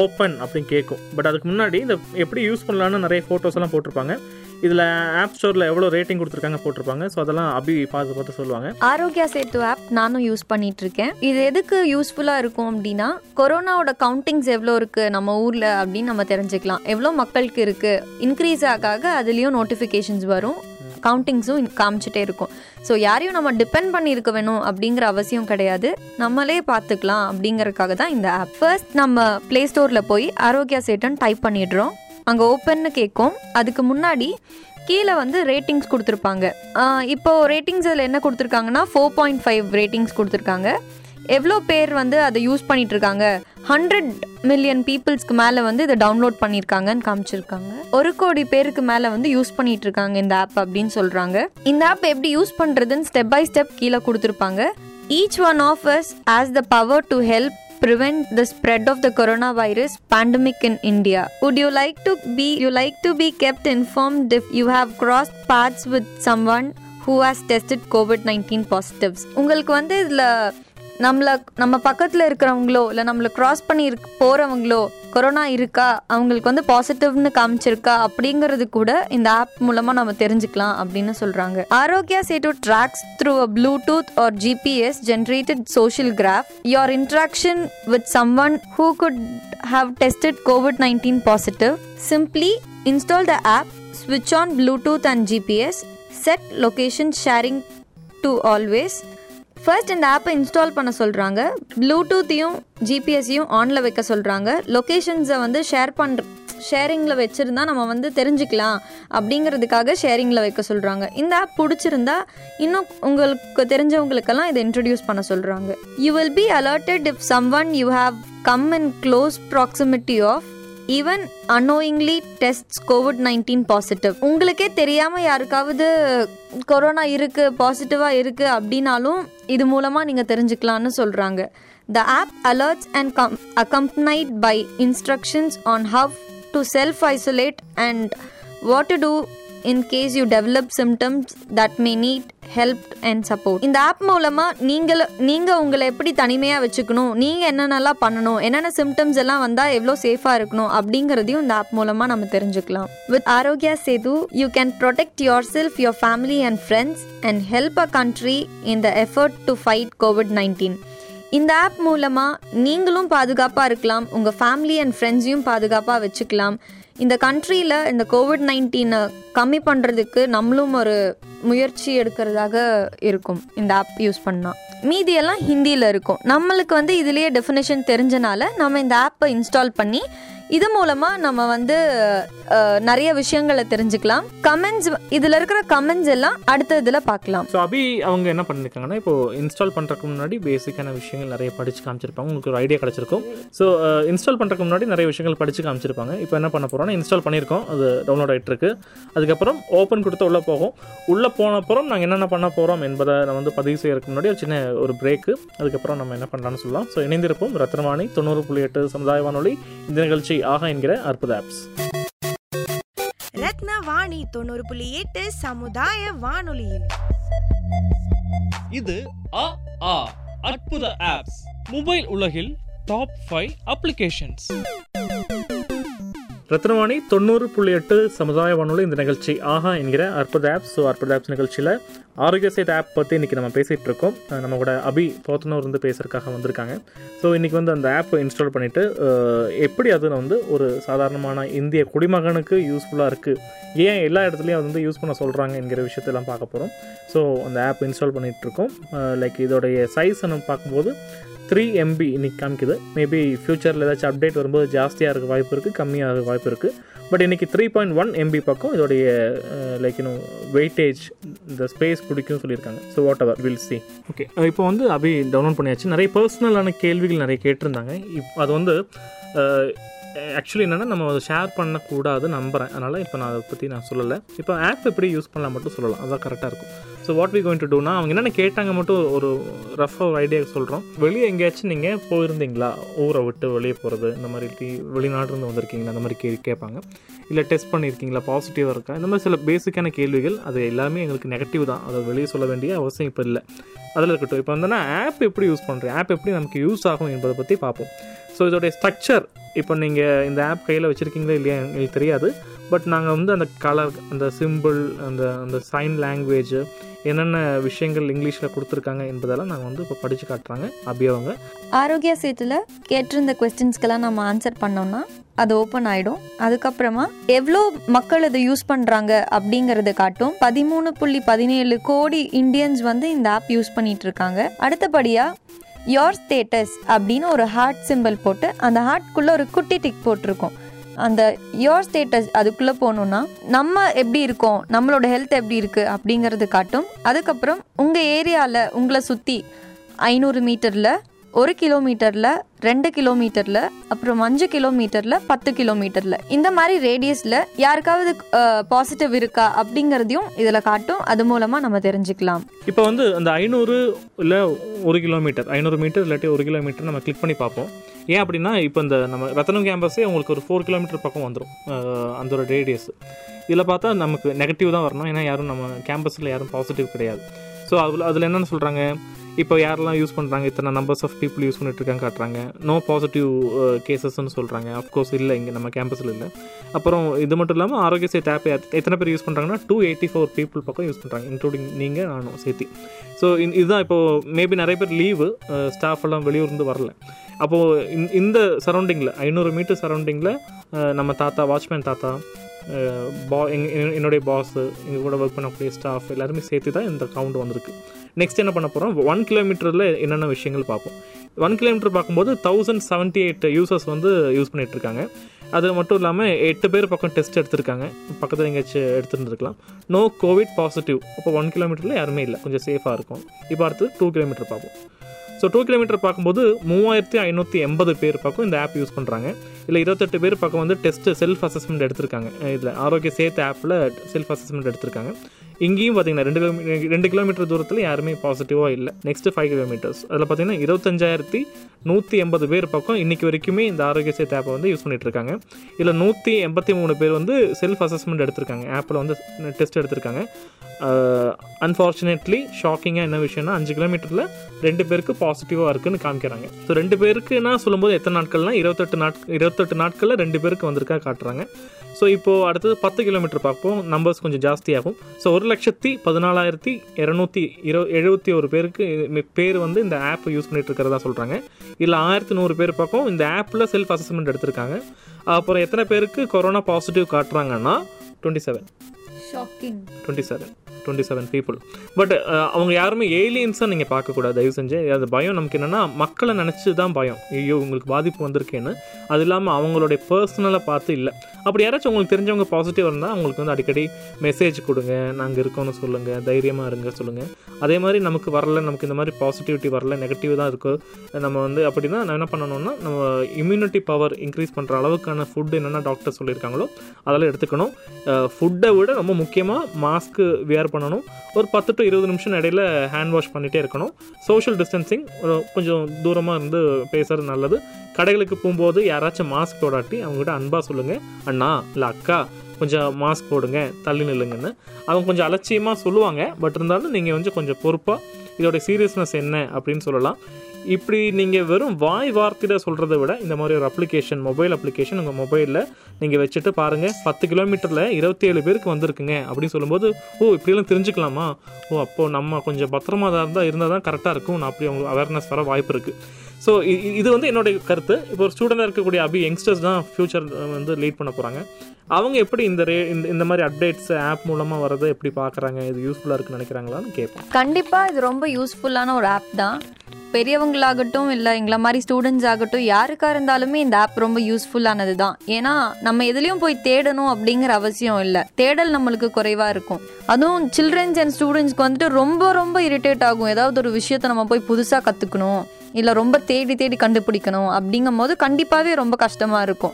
ஓப்பன் அப்படின்னு கேட்கும் பட் அதுக்கு முன்னாடி இந்த எப்படி யூஸ் பண்ணலான்னு நிறைய ஃபோட்டோஸ் எல்லாம் போட்டிருப்பாங்க. இதில் ஆப் ஸ்டோரில் எவ்வளோ ரேட்டிங் கொடுத்துருக்காங்க போட்டிருப்பாங்க. ஸோ அதெல்லாம் அபி பார்த்து பார்த்து சொல்லுவாங்க. ஆரோக்கியா சேத்து ஆப் நானும் யூஸ் பண்ணிட்டு இருக்கேன் இது எதுக்கு யூஸ்ஃபுல்லாக இருக்கும் அப்படின்னா கொரோனாவோட கவுண்டிங்ஸ் எவ்வளோ இருக்குது நம்ம ஊரில் அப்படின்னு நம்ம தெரிஞ்சுக்கலாம். எவ்வளோ மக்களுக்கு இருக்குது இன்க்ரீஸ் ஆக ஆக அதுலேயும் நோட்டிஃபிகேஷன்ஸ் வரும். கவுண்டிங்ஸும் காமிச்சிட்டே இருக்கும். ஸோ யாரையும் நம்ம டிபெண்ட் பண்ணியிருக்க வேணும் அப்படிங்கிற அவசியம் கிடையாது. நம்மளே பார்த்துக்கலாம் அப்படிங்கிறதுக்காக தான் இந்த ஆப் ஃபர்ஸ்ட் நம்ம ப்ளே ஸ்டோரில் போய் ஆரோக்கியா சேட்டன் டைப் பண்ணிடுறோம். அங்கே ஓப்பன்னு கேட்கும். அதுக்கு முன்னாடி கீழே வந்து ரேட்டிங்ஸ் கொடுத்துருப்பாங்க. இப்போது இப்போ ரேட்டிங்ஸ் அதில் என்ன கொடுத்துருக்காங்கன்னா ஃபோர் பாயிண்ட் ஃபைவ் ரேட்டிங்ஸ் கொடுத்துருக்காங்க. எவ்வளோ பேர் வந்து அதை யூஸ் பண்ணிட்டு இருக்காங்க ஹண்ட்ரட் மில்லியன் பீப்புள்ஸ்க்கு மேலே வந்து இதை டவுன்லோட் பண்ணியிருக்காங்கன்னு காமிச்சிருக்காங்க ஒரு கோடி பேருக்கு மேலே வந்து யூஸ் பண்ணிட்டு இருக்காங்க இந்த ஆப் அப்படின்னு சொல்கிறாங்க இந்த ஆப் எப்படி யூஸ் பண்ணுறதுன்னு ஸ்டெப் பை ஸ்டெப் கீழே கொடுத்துருப்பாங்க each one of us has the power to help prevent the spread of the coronavirus pandemic in India. Would you like to be you like to be kept informed if you have crossed paths with someone who has tested COVID-19 positives? உங்களுக்கு வந்து இதில் நம்மளை நம்ம பக்கத்தில் இருக்கிறவங்களோ இல்லை நம்மளை cross பண்ணி இருக் போகிறவங்களோ கொரோனா இருக்கா அவங்களுக்கு வந்து பாசிட்டிவ்னு காமிச்சிருக்கா அப்படிங்கிறது கூட இந்த ஆப் மூலமாக நம்ம தெரிஞ்சுக்கலாம் அப்படின்னு சொல்கிறாங்க Aarogya Setu tracks through a Bluetooth or GPS generated social graph your interaction with someone who could have tested COVID nineteen positive simply install the app ஸ்விட்ச் on Bluetooth and GPS set location sharing to always first இந்த ஆப்பை install பண்ண சொல்கிறாங்க ப்ளூடூத்தையும் ஜிபிஎஸ்ஸையும் ஆனில் வைக்க சொல்கிறாங்க லொக்கேஷன்ஸை வந்து share பண்ணுற ஷேரிங்கில் வச்சுருந்தா நம்ம வந்து தெரிஞ்சுக்கலாம் அப்படிங்கிறதுக்காக ஷேரிங்கில் வைக்க சொல்கிறாங்க இந்த ஆப் பிடிச்சிருந்தா இன்னும் உங்களுக்கு தெரிஞ்சவங்களுக்கெல்லாம் இதை இன்ட்ரடியூஸ் பண்ண சொல்கிறாங்க you will be alerted if someone you have come in close proximity of even annoyingly test COVID nineteen positive உங்களுக்கே தெரியாமல் யாருக்காவது கொரோனா இருக்குது பாசிட்டிவாக இருக்குது அப்படின்னாலும் இது மூலமாக நீங்கள் தெரிஞ்சுக்கலான்னு சொல்கிறாங்க the app alerts and come accompanied by instructions on how to self isolate and what to do in case you develop symptoms that may need help and support இந்த ஆப் மூலமாக நீங்கள் நீங்கள் உங்களை எப்படி தனிமையாக வச்சுக்கணும் நீங்கள் என்னென்னலாம் பண்ணணும் என்னென்ன சிம்டம்ஸ் எல்லாம் வந்தால் எவ்வளோ சேஃபாக இருக்கணும் அப்படிங்கிறதையும் இந்த ஆப் மூலமாக நம்ம தெரிஞ்சுக்கலாம். With Aarogya Setu you can protect yourself your family and friends and help a country in the effort to fight COVID nineteen இந்த ஆப் மூலமாக நீங்களும் பாதுகாப்பாக இருக்கலாம் உங்கள் ஃபேமிலி அண்ட் ஃப்ரெண்ட்ஸையும் பாதுகாப்பாக வச்சுக்கலாம். இந்த கண்ட்ரியில் இந்த கோவிட் நைன்டீனை கம்மி பண்ணுறதுக்கு நம்மளும் ஒரு முயற்சி எடுக்கிறதாக இருக்கும். இந்த ஆப் யூஸ் பண்ணால் மீதியெல்லாம் ஹிந்தியில் இருக்கும். நம்மளுக்கு வந்து இதுலேயே டெஃபினேஷன் தெரிஞ்சனால நம்ம இந்த ஆப்பை இன்ஸ்டால் பண்ணி இது மூலமாக நம்ம வந்து நிறைய விஷயங்களை தெரிஞ்சுக்கலாம். கமெண்ட்ஸ் இதில் இருக்கிற கமெண்ட்ஸ் எல்லாம் அடுத்த இதில் பார்க்கலாம். ஸோ அபி அவங்க என்ன பண்ணியிருக்காங்கன்னா இப்போ இன்ஸ்டால் பண்ணுறதுக்கு முன்னாடி பேசிக்கான விஷயங்கள் நிறைய படித்து காமிச்சிருப்பாங்க. உங்களுக்கு ஒரு ஐடியா கிடச்சிருக்கும். ஸோ இன்ஸ்டால் பண்ணுறதுக்கு முன்னாடி நிறைய விஷயங்கள் படித்து காமிச்சிருப்பாங்க. இப்போ என்ன பண்ண போகிறோம்னா இன்ஸ்டால் பண்ணியிருக்கோம். அது டவுன்லோட் ஆகிட்டு இருக்கு அதுக்கப்புறம் ஓப்பன் கொடுத்து உள்ளே போகும். உள்ளே போன அப்புறம் நாங்கள் என்னென்ன பண்ண போகிறோம் என்பதை நான் வந்து பதிவு செய்யறதுக்கு முன்னாடி ஒரு சின்ன ஒரு பிரேக்கு அதுக்கப்புறம் நம்ம என்ன பண்ணலாம்னு சொல்லலாம். ஸோ இணைந்திருப்போம். ரத்னவாணி தொண்ணூறு புள்ளி எட்டு சமுதாய வானொலி இந்த நிகழ்ச்சி ஆகா என்கிற அற்புத ஆப்ஸ் ரத்ன வாணி தொண்ணூறு புள்ளி எட்டு சமுதாய வானொலியில் இது அ ஆ அற்புத ஆப்ஸ் மொபைல் உலகில் டாப் ஃபைவ் அப்ளிகேஷன்ஸ் ரத்னவாணி தொண்ணூறு புள்ளி எட்டு சமுதாய வானொலி இந்த நிகழ்ச்சி. ஆஹா என்கிற அற்புத ஆப் ஸோ அற்புத ஆப்ஸ் நிகழ்ச்சியில் ஆரோக்கிய சேத் ஆப் பற்றி இன்றைக்கி நம்ம பேசிகிட்டு இருக்கோம். நம்ம கூட அபி போத்தனூர் வந்து பேசுறதுக்காக வந்திருக்காங்க. ஸோ இன்றைக்கி வந்து அந்த ஆப்பை இன்ஸ்டால் பண்ணிவிட்டு எப்படி அது வந்து ஒரு சாதாரணமான இந்திய குடிமகனுக்கு யூஸ்ஃபுல்லாக இருக்குது ஏன் எல்லா இடத்துலையும் அது வந்து யூஸ் பண்ண சொல்கிறாங்க என்கிற விஷயத்தெல்லாம் பார்க்க போகிறோம் ஸோ அந்த ஆப் இன்ஸ்டால் பண்ணிகிட்ருக்கோம் லைக் இதோடைய சைஸ் நம்ம பார்க்கும்போது த்ரீ எம்பி இன்னைக்கு காமிக்குது. மேபி ஃப்யூச்சரில் ஏதாச்சும் அப்டேட் வரும்போது ஜாஸ்தியாக இருக்க வாய்ப்பு இருக்குது கம்மியாக இருக்க வாய்ப்பு இருக்குது பட் இன்றைக்கி த்ரீ பாயிண்ட் ஒன் எம்பி பக்கம் இதோடைய லைக் இன்னும் வெயிட்டேஜ் இந்த ஸ்பேஸ் பிடிக்கும்னு சொல்லியிருக்காங்க. So whatever will see okay இப்போ வந்து அபி டவுன்லோட் பண்ணியாச்சு. நிறைய பர்சனலான கேள்விகள் நிறைய கேட்டிருந்தாங்க. இப் அது வந்து ஆக்சுவலி என்னென்னா நம்ம அதை ஷேர் பண்ணக்கூடாது நம்புகிறேன் அதனால் இப்போ நான் அதை பற்றி நான் சொல்லலை. இப்போ ஆப் எப்படி யூஸ் பண்ணலாம் மட்டும் சொல்லலாம். அதான் கரெக்டாக இருக்கும். So what we going to டூனா அவங்க என்னென்ன கேட்டாங்க மட்டும் ஒரு ரஃபாக ஐடியா சொல்கிறோம் வெளியே எங்கேயாச்சும் நீங்கள் போயிருந்தீங்களா? ஊரை விட்டு வெளியே போகிறது இந்த மாதிரி டி- வெளிநாட்டிலிருந்து வந்திருக்கீங்களா? அந்த மாதிரி கேள்வி கேட்பாங்க. இல்லை டெஸ்ட் பண்ணியிருக்கீங்களா? பாசிட்டிவாக இருக்கா? இந்த மாதிரி சில பேசிக்கான கேள்விகள் அது எல்லாமே எங்களுக்கு நெகட்டிவ் தான். அதை வெளியே சொல்ல வேண்டிய அவசியம் இப்போ இல்லை. அதில் இருக்கட்டும். இப்போ வந்தோன்னா ஆப் எப்படி யூஸ் பண்ணுறேன் ஆப் எப்படி நமக்கு யூஸ் ஆகும் என்பதை பற்றி பார்ப்போம். ஸோ இதோடைய ஸ்ட்ரக்சர் இப்போ நீங்கள் இந்த ஆப் கையில் வச்சுருக்கீங்களா இல்லையா? எங்களுக்கு தெரியாது. பட் நாங்கள் வந்து அந்த கலர் அந்த சிம்பிள் அந்த அந்த சைன் லாங்குவேஜ் என்னென்ன விஷயங்கள் இங்கிலீஷில் கொடுத்துருக்காங்க என்பதெல்லாம் நாங்கள் வந்து இப்போ படித்து காட்டுறாங்க அபி அவங்க. ஆரோக்கிய சேத்துல கேட்டிருந்த கொஸ்டின்ஸ்க்கெல்லாம் நம்ம ஆன்சர் பண்ணோம்னா அது ஓப்பன் ஆகிடும் அதுக்கப்புறமா எவ்வளோ மக்கள் அதை யூஸ் பண்ணுறாங்க அப்படிங்கிறத காட்டும். பதிமூணு புள்ளி பதினேழு கோடி இந்தியன்ஸ் வந்து இந்த ஆப் யூஸ் பண்ணிட்டு இருக்காங்க அடுத்தபடியாக யோர் ஸ்டேட்டஸ் அப்படின்னு ஒரு ஹார்ட் சிம்பிள் போட்டு அந்த ஹார்ட்குள்ளே ஒரு குட்டி டிக் போட்டிருக்கோம். அந்த யோர் ஸ்டேட்டஸ் அதுக்குள்ளே போகணுன்னா நம்ம எப்படி இருக்கோம் நம்மளோட ஹெல்த் எப்படி இருக்குது அப்படிங்கிறது காட்டும். அதுக்கப்புறம் உங்கள் ஏரியாவில் உங்களை சுற்றி ஐநூறு மீட்டரில் ஒரு கிலோமீட்டரில் ரெண்டு கிலோமீட்டரில் அப்புறம் அஞ்சு கிலோமீட்டரில் பத்து கிலோமீட்டரில். இந்த மாதிரி ரேடியஸில் யாருக்காவது பாசிட்டிவ் இருக்கா அப்படிங்கிறதையும் இதில் காட்டும். அது மூலமாக நம்ம தெரிஞ்சுக்கலாம். இப்போ வந்து அந்த ஐநூறு இல்லை ஒரு கிலோமீட்டர் ஐநூறு மீட்டர் இல்லாட்டி ஒரு கிலோமீட்டர் நம்ம கிளிக் பண்ணி பார்ப்போம். ஏன் அப்படின்னா இப்போ இந்த நம்ம ரத்தனம் கேம்பஸே உங்களுக்கு ஒரு ஃபோர் கிலோமீட்டர் பக்கம் வந்துடும் அந்த ஒரு ரேடியஸ் இதில் பார்த்தா நமக்கு நெகட்டிவ் தான் வரணும். ஏன்னா யாரும் நம்ம கேம்பஸில் யாரும் பாசிட்டிவ் கிடையாது. ஸோ அதில் அதில் என்னென்னு சொல்கிறாங்க இப்போ யாரெல்லாம் யூஸ் பண்ணுறாங்க இத்தனை நம்பர்ஸ் ஆஃப் பீப்புள் யூஸ் பண்ணிட்டு இருக்காங்க காட்டுறாங்க நோ பாசிட்டிவ் கேசஸ்ன்னு uh, சொல்கிறாங்க அஃப்கோர்ஸ் இல்லை இங்கே நம்ம கேம்பஸில் இல்லை. அப்புறம் இது மட்டும் இல்லாமல் ஆரோக்கிய சேத் ஆப் எத்தனை பேர் யூஸ் பண்ணுறாங்கன்னா டூ எயிட்டி ஃபோர் பீப்புள் பக்கம் யூஸ் பண்ணுறாங்க இன்க்ளூடிங் நீங்கள் நானும் சேர்த்தி ஸோ இதுதான் இப்போது மேபி நிறைய பேர் லீவு ஸ்டாஃப் uh, எல்லாம் வெளியூர்ந்து வரல. அப்போது இந்த சரௌண்டிங்கில் ஐநூறு மீட்டர் சரௌண்டிங்கில் uh, நம்ம தாத்தா வாட்ச்மேன் தாத்தா பா எங் என்னுடைய பாஸு எங்கள் கூட ஒர்க் பண்ணக்கூடிய ஸ்டாஃப் எல்லாருமே சேர்த்து தான் இந்த கவுண்ட் வந்திருக்கு. நெக்ஸ்ட் என்ன பண்ண போகிறோம் ஒன் கிலோமீட்டரில் என்னென்ன விஷயங்கள் பார்ப்போம்? ஒன் கிலோமீட்டர் பார்க்கும்போது தௌசண்ட் செவன்ட்டி எயிட் யூசர்ஸ் வந்து யூஸ் பண்ணிகிட்டு இருக்காங்க அது மட்டும் இல்லாமல் எட்டு பேர் பக்கம் டெஸ்ட் எடுத்திருக்காங்க. பக்கத்தில் எங்கேயாச்சும் எடுத்துருந்துருக்கலாம். நோ கோவிட் பாசிட்டிவ் அப்போ ஒன் கிலோமீட்டரில் யாருமே இல்லை. கொஞ்சம் சேஃபாக இருக்கும். இப்போ அடுத்து டூ கிலோமீட்டர் பார்ப்போம். ஸோ டூ கிலோமீட்டர் பார்க்கும்போது மூவாயிரத்தி ஐநூற்றி எண்பது பேர் பக்கம் இந்த ஆப் யூஸ் பண்ணுறாங்க இல்லை இருபத்தெட்டு பேர் பக்கம் வந்து டெஸ்ட் செல்ஃப் அசஸ்மெண்ட் எடுத்திருக்காங்க. இதில் ஆரோக்கிய சேர்த்து ஆப்பில் செல்ஃப் அசஸ்மெண்ட் எடுத்திருக்காங்க. இங்கேயும் பார்த்தீங்கன்னா ரெண்டு கிலோமீட்டர் ரெண்டு கிலோமீட்டர் தூரத்தில் யாருமே பாசிட்டிவாக இல்லை. நெக்ஸ்ட் ஃபைவ் கிலோமீட்டர்ஸ் அதில் பார்த்தீங்கன்னா இருபத்தஞ்சாயிரத்தி நூற்றி எண்பது பேர் பக்கம் இன்றைக்கி வரைக்குமே இந்த ஆரோக்கிய சேத்து ஆப்பை வந்து யூஸ் பண்ணிகிட்டு இருக்காங்க. இதில் நூற்றி எண்பத்தி மூணு பேர் வந்து செல்ஃப் அசஸ்மெண்ட் எடுத்திருக்காங்க. ஆப்பில் வந்து டெஸ்ட் எடுத்திருக்காங்க. அன்ஃபார்ச்சுனேட்லி ஷாக்கிங்காக என்ன விஷயம்னா அஞ்சு கிலோமீட்டரில் ரெண்டு பேருக்கு பாசிட்டிவாக இருக்குன்னு காமிக்கிறாங்க. ஸோ ரெண்டு பேருக்குன்னா சொல்லும்போது எத்தனை நாட்கள்னால் இருபத்தெட்டு நாட் இருபத்தெட்டு நாட்களில் ரெண்டு பேருக்கு வந்திருக்கா காட்டுறாங்க. ஸோ இப்போது அடுத்தது பத்து கிலோமீட்டர் பார்ப்போம். நம்பர்ஸ் கொஞ்சம் ஜாஸ்தியாகும். ஸோ ஒரு லட்சத்தி பதினாலாயிரத்தி இரநூத்தி இரு எழுபத்தி ஒரு பேருக்கு பேர் வந்து இந்த ஆப் யூஸ் பண்ணிட்டு இருக்கிறதா சொல்கிறாங்க இல்லை ஆயிரத்தி நூறு பேர் பக்கம் இந்த ஆப்பில் செல்ஃப் அசஸ்மெண்ட் எடுத்திருக்காங்க. அப்புறம் எத்தனை பேருக்கு corona positive காட்டுறாங்கன்னா twenty seven shocking twenty seven twenty seven people but அவங்க யாருமே ஏலியன்ஸாக நீங்கள் பார்க்கக்கூடாது. தயவு செஞ்சு அது பயம் நமக்கு என்னென்னா மக்களை நினச்சி தான் பயம். ஐயோ உங்களுக்கு பாதிப்பு வந்திருக்கேன்னு. அது இல்லாமல் அவங்களுடைய பர்சனலாக பார்த்து இல்லை. அப்படி யாராச்சும் உங்களுக்கு தெரிஞ்சவங்க பாசிட்டிவ் இருந்தால் அவங்களுக்கு வந்து அடிக்கடி மெசேஜ் கொடுங்க. நாங்கள் இருக்கோம்னு சொல்லுங்கள் தைரியமாக இருங்க சொல்லுங்கள் அதே மாதிரி நமக்கு வரல நமக்கு இந்த மாதிரி பாசிட்டிவிட்டி வரல நெகட்டிவ் தான் இருக்குது நம்ம வந்து அப்படின்னா நான் என்ன பண்ணணும்னா நம்ம இம்யூனிட்டி பவர் இன்க்ரீஸ் பண்ணுற அளவுக்கான ஃபுட் என்னென்ன டாக்டர் சொல்லியிருக்காங்களோ அதெல்லாம் எடுத்துக்கணும். ஃபுட்டை விட ரொம்ப முக்கியமாக மாஸ்க்கு வியர் பண்ணணும். ஒரு பத்து டு இருபது நிமிஷம் இடையில ஹேண்ட் வாஷ் பண்ணிகிட்டே இருக்கணும். சோஷியல் டிஸ்டன்சிங் கொஞ்சம் தூரமாக இருந்து பேசுகிறது நல்லது. கடைகளுக்கு போகும்போது யாராச்சும் மாஸ்க் போடாட்டி அவங்ககிட்ட அன்பாக சொல்லுங்கள் அண்ணா இல்லை அக்கா கொஞ்சம் மாஸ்க் போடுங்க தள்ளி நில்லுங்கன்னு. அவங்க கொஞ்சம் அலட்சியமாக சொல்லுவாங்க. பட் இருந்தாலும் நீங்கள் வந்து கொஞ்சம் பொறுப்பாக இதோடைய சீரியஸ்னஸ் என்ன? அப்படின்னு சொல்லலாம். இப்படி நீங்கள் வெறும் வாய் வார்த்தையில் சொல்கிறத விட இந்த மாதிரி ஒரு அப்ளிகேஷன் மொபைல் அப்ளிகேஷன் உங்கள் மொபைலில் நீங்கள் வச்சுட்டு பாருங்கள் பத்து கிலோமீட்டரில் இருபத்தி ஏழு பேருக்கு வந்திருக்குங்க அப்படின்னு சொல்லும்போது ஓ இப்படிலாம் தெரிஞ்சுக்கலாமா? ஓ அப்போது நம்ம கொஞ்சம் பத்திரமா தான் இருந்தால் இருந்தால் தான் கரெக்டாக இருக்கும். நான் அப்படி அவங்க அவேர்னஸ் வர வாய்ப்பு இருக்குது ஸோ இது வந்து என்னுடைய கருத்து. இப்போ ஒரு ஸ்டூடெண்டாக இருக்கக்கூடிய அபி யங்ஸ்டர்ஸ் தான் ஃப்யூச்சர் வந்து லீட் பண்ண போகிறாங்க அவங்க எப்படி இந்த ரே இந்த இந்த மாதிரி அப்டேட்ஸ் ஆப் மூலமாக வரதை எப்படி பார்க்குறாங்க? இது யூஸ்ஃபுல்லாக இருக்குன்னு நினைக்கிறாங்களான்னு கேட்போம். கண்டிப்பாக இது ரொம்ப யூஸ்ஃபுல்லான ஒரு ஆப் தான். பெரியவங்களாகட்டும் இல்லை எங்களை மாதிரி ஸ்டூடெண்ட்ஸ் ஆகட்டும் யாருக்காக இருந்தாலுமே இந்த ஆப் ரொம்ப யூஸ்ஃபுல்லானது தான். ஏன்னா நம்ம எதுலேயும் போய் தேடணும் அப்படிங்கிற அவசியம் இல்லை. தேடல் நம்மளுக்கு குறைவாக இருக்கும். அதுவும் சில்ட்ரன்ஸ் அண்ட் ஸ்டூடெண்ட்ஸ்க்கு வந்துட்டு ரொம்ப ரொம்ப இரிட்டேட் ஆகும். ஏதாவது ஒரு விஷயத்தை நம்ம போய் புதுசாக கற்றுக்கணும் இல்லை ரொம்ப தேடி தேடி கண்டுபிடிக்கணும் அப்படிங்கும் போது கண்டிப்பாகவே ரொம்ப கஷ்டமாக இருக்கும்.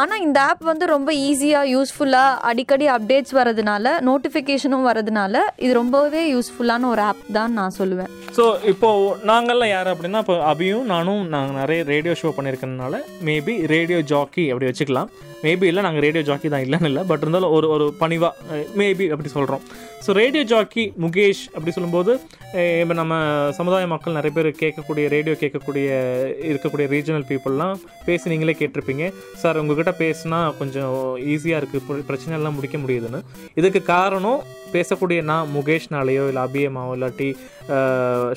ஆனால் இந்த ஆப் வந்து ரொம்ப ஈஸி ஈஸியாக யூஸ்ஃபுல்லாக அடிக்கடி அப்டேட்ஸ் வரதுனால நோட்டிஃபிகேஷனும் வரதுனால இது ரொம்பவே யூஸ்ஃபுல்லான ஒரு ஆப் தான் நான் சொல்லுவேன். ஸோ இப்போது நாங்கள்லாம் யார் அப்படின்னா இப்போ அபியும் நானும் நாங்கள் நிறைய ரேடியோ ஷோ பண்ணியிருக்கனால மேபி ரேடியோ ஜாக்கி அப்படி வச்சுக்கலாம். மேபி இல்லை நாங்கள் ரேடியோ ஜாக்கி தான் இல்லைன்னு இல்லை. பட் இருந்தாலும் ஒரு ஒரு பணிவாக மேபி அப்படி சொல்கிறோம் ஸோ ரேடியோ ஜாக்கி முகேஷ் அப்படி சொல்லும்போது இப்போ நம்ம சமுதாய மக்கள் நிறைய பேர் கேட்கக்கூடிய ரேடியோ கேட்கக்கூடிய இருக்கக்கூடிய ரீஜனல் பீப்புளெலாம் பேசி நீங்களே கேட்டிருப்பீங்க. சார் உங்ககிட்ட பேசினா கொஞ்சம் ஈஸியாக இருக்குது பிரச்சனைலாம் முடிக்க முடியுதுன்னு. இதுக்கு காரணம் பேசக்கூடிய நான் முகேஷ்னாலேயோ இல்லை அபியமாவோ இல்லாட்டி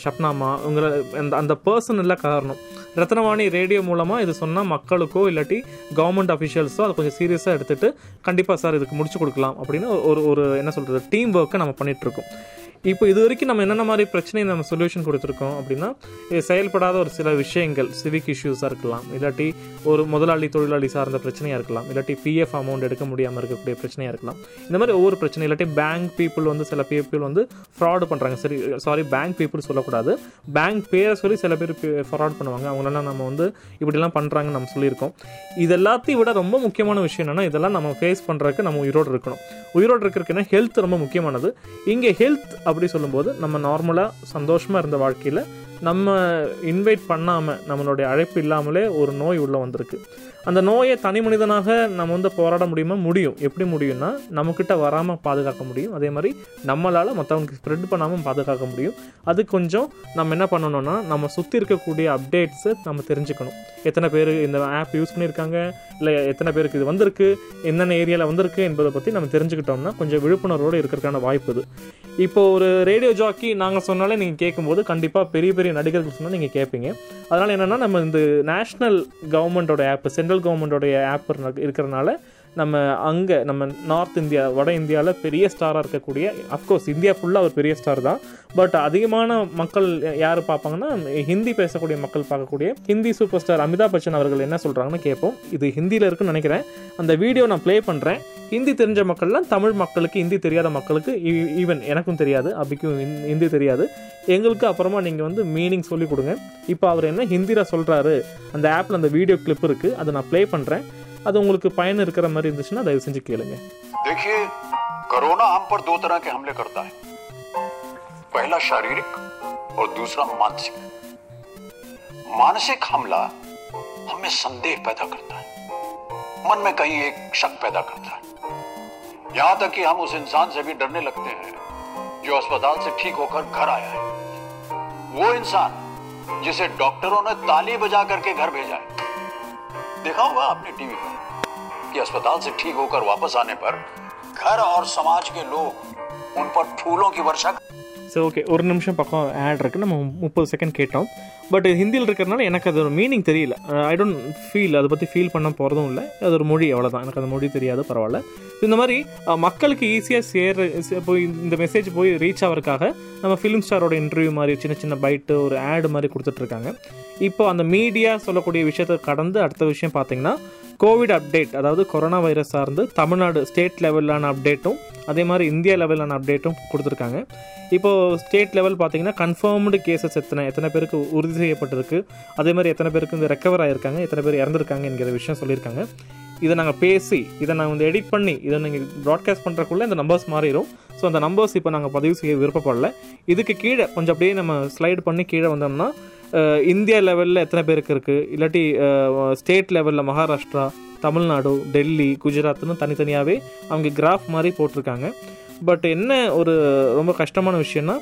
ஷப்னாமா உங்களை அந்த அந்த பர்சன் காரணம். ரத்னவாணி ரேடியோ மூலமாக இது சொன்னால் மக்களுக்கோ இல்லாட்டி கவர்மெண்ட் அஃபிஷியல்ஸோ அதை கொஞ்சம் சீரியஸாக எடுத்துகிட்டு கண்டிப்பாக சார் இதுக்கு முடிச்சு கொடுக்கலாம் அப்படின்னு ஒரு ஒரு என்ன சொல்கிறது டீம் ஒர்க்கை நம்ம பண்ணிகிட்ருக்கோம் இப்போ இது வரைக்கும் நம்ம என்னென்ன மாதிரி பிரச்சனை நம்ம சொல்யூஷன் கொடுத்துருக்கோம் அப்படின்னா செயல்படாத ஒரு சில விஷயங்கள் சிவிக் இஷ்யூஸாக இருக்கலாம் இல்லாட்டி ஒரு முதலாளி தொழிலாளி சார்ந்த பிரச்சனையாக இருக்கலாம் இல்லாட்டி பிஎஃப் அமௌண்ட் எடுக்க முடியாமல் இருக்கக்கூடிய பிரச்சனையாக இருக்கலாம். இந்த மாதிரி ஒவ்வொரு பிரச்சனை இல்லாட்டி பேங்க் பீப்புள் வந்து சில பீப்புள் வந்து ஃப்ராடு பண்ணுறாங்க சரி சாரி பேங்க் பீப்புள் சொல்லக்கூடாது. பேங்க் பேரை சொல்லி சில பேர் ஃப்ராட் பண்ணுவாங்க. அவங்களெல்லாம் நம்ம வந்து இப்படிலாம் பண்ணுறாங்கன்னு நம்ம சொல்லியிருக்கோம். இது எல்லாத்தையும் விட ரொம்ப முக்கியமான விஷயம் என்னென்னா இதெல்லாம் நம்ம ஃபேஸ் பண்ணுறதுக்கு நம்ம உயிரோடு இருக்கணும். உயிரோடு இருக்கிறதுக்குன்னா ஹெல்த் ரொம்ப முக்கியமானது. இங்கே ஹெல்த் அப்படி சொல்லும்போது நம்ம நார்மலாக சந்தோஷமாக இருந்த வாழ்க்கையில் நம்ம இன்வைட் பண்ணாமல் நம்மளுடைய அழைப்பு இல்லாமலே ஒரு நோய் உள்ளே வந்திருக்கு. அந்த நோயை தனி மனிதனாக நம்ம வந்து போராட முடியுமா? முடியும். எப்படி முடியும்னா நம்மக்கிட்ட வராமல் பாதுகாக்க முடியும். அதே மாதிரி நம்மளால் மற்றவங்களுக்கு ஸ்ப்ரெட் பண்ணாமல் பாதுகாக்க முடியும். அது கொஞ்சம் நம்ம என்ன பண்ணணும்னா நம்ம சுற்றி இருக்கக்கூடிய அப்டேட்ஸை நம்ம தெரிஞ்சுக்கணும். எத்தனை பேர் இந்த ஆப் யூஸ் பண்ணியிருக்காங்க? இல்லை எத்தனை பேருக்கு இது வந்திருக்கு? என்னென்ன ஏரியாவில் வந்திருக்கு என்பதை பற்றி நம்ம தெரிஞ்சுக்கிட்டோம்னா கொஞ்சம் விழிப்புணர்வோடு இருக்கிறதுக்கான வாய்ப்பு இது. இப்போ ஒரு ரேடியோ ஜாக்கி நாங்கள் சொன்னாலே நீங்கள் கேட்கும்போது கண்டிப்பாக பெரிய பெரிய நடிகர்கள் சொன்னால் நீங்கள் கேட்பீங்க அதனால் என்னென்னா நம்ம இந்த நேஷ்னல் கவர்மெண்ட்டோட ஆப் சென்ட்ரல் கவர்மெண்ட்டோடைய ஆப் இருக்கிறனால நம்ம அங்கே நம்ம நார்த் இந்தியா வட இந்தியாவில் பெரிய ஸ்டாராக இருக்கக்கூடிய அஃப்கோர்ஸ் இந்தியா ஃபுல்லாக ஒரு பெரிய ஸ்டார் தான். பட் அதிகமான மக்கள் யார் பார்ப்பாங்கன்னா ஹிந்தி பேசக்கூடிய மக்கள் பார்க்கக்கூடிய ஹிந்தி சூப்பர் ஸ்டார் அமிதாப் பச்சன் அவர்கள் என்ன சொல்கிறாங்கன்னு கேட்போம் இது ஹிந்தியில் இருக்குன்னு நினைக்கிறேன். அந்த வீடியோ நான் ப்ளே பண்ணுறேன் ஹிந்தி தெரிஞ்ச மக்கள்லாம் தமிழ் மக்களுக்கு ஹிந்தி தெரியாத மக்களுக்கு ஈவன் எனக்கும் தெரியாது அபிக்கும் ஹிந்தி தெரியாது. எங்களுக்கு அப்புறமா நீங்கள் வந்து மீனிங் சொல்லி கொடுங்க. இப்போ அவர் என்ன ஹிந்தியில் சொல்கிறாரு அந்த ஆப்பில் அந்த வீடியோ கிளிப் இருக்குது அதை நான் ப்ளே பண்ணுறேன் அது உங்களுக்கு பயன் இருக்கிற மாதிரி இருந்துச்சுன்னா தயவு செஞ்சு கேளுங்க देखिए कोरोना हम पर दो तरह के हमले करता है पहला शारीरिक और दूसरा मानसिक मानसिक हमला हमें संदेह पैदा करता है मन में कहीं एक शक पैदा करता है यहां तक कि हम उस इंसान से भी डरने लगते हैं जो अस्पताल से ठीक होकर घर आया है वो इंसान जिसे डॉक्टरों ने ताली बजा करके घर भेजा है देखा होगा आपने टीवी पर कि अस्पताल से ठीक होकर वापस आने पर घर और समाज के लोग उन पर फूलों की वर्षा சரி ஓகே ஒரு நிமிஷம் பக்கம் ஆட் இருக்குது நம்ம முப்பது செகண்ட் கேட்டோம் பட் ஹிந்தியில் இருக்கிறனால எனக்கு அது ஒரு மீனிங் தெரியல ஐ டோன்ட் ஃபீல் அதை பற்றி ஃபீல் பண்ண போகிறதும் இல்லை அது ஒரு மொழி அவ்வளோதான் எனக்கு அந்த மொழி தெரியாது பரவாயில்ல இந்த மாதிரி அஹ், மக்களுக்கு ஈஸியாக சேர சே- போய் இந்த மெசேஜ் போய் ரீச் ஆகிறதுக்காக நம்ம ஃபிலிம் ஸ்டாரோட இன்டர்வியூ மாதிரி சின்ன சின்ன பைட்டு ஒரு ஆடு மாதிரி கொடுத்துட்ருக்காங்க இப்போ அந்த மீடியா சொல்லக்கூடிய விஷயத்தை கடந்து அடுத்த விஷயம் பார்த்தீங்கன்னா கோவிட் அப்டேட் அதாவது கொரோனா வைரஸ் சார்ந்து தமிழ்நாடு ஸ்டேட் லெவலிலான அப்டேட்டும் அதே மாதிரி இந்தியா லெவலான அப்டேட்டும் கொடுத்துருக்காங்க. இப்போது ஸ்டேட் லெவல் பார்த்தீங்கன்னா கன்ஃபார்ம்டு கேசஸ் எத்தனை எத்தனை பேருக்கு உறுதி செய்யப்பட்டிருக்கு அதே மாதிரி எத்தனை பேருக்கு இந்த ரெக்கவர் ஆகிருக்காங்க எத்தனை பேர் இறந்துருக்காங்க என்கிற விஷயம் சொல்லியிருக்காங்க. இதை நாங்கள் பேசி இதை நாங்கள் வந்து எடிட் பண்ணி இதை நீங்கள் ப்ராட்காஸ்ட் பண்ணுறக்குள்ளே இந்த நம்பர்ஸ் மாறிடும் ஸோ அந்த நம்பர்ஸ் இப்போ நாங்கள் பதிவு செய்ய விருப்பப்படல. இதுக்கு கீழே கொஞ்சம் அப்படியே நம்ம ஸ்லைடு பண்ணி கீழே வந்தோம்னா இந்தியா லெவலில் எத்தனை பேருக்கு இருக்குது இல்லாட்டி ஸ்டேட் லெவலில் மகாராஷ்டிரா தமிழ்நாடு டெல்லி குஜராத்னு தனித்தனியாகவே அவங்க கிராஃப் மாதிரி போட்டிருக்காங்க. பட் என்ன ஒரு ரொம்ப கஷ்டமான விஷயம்னா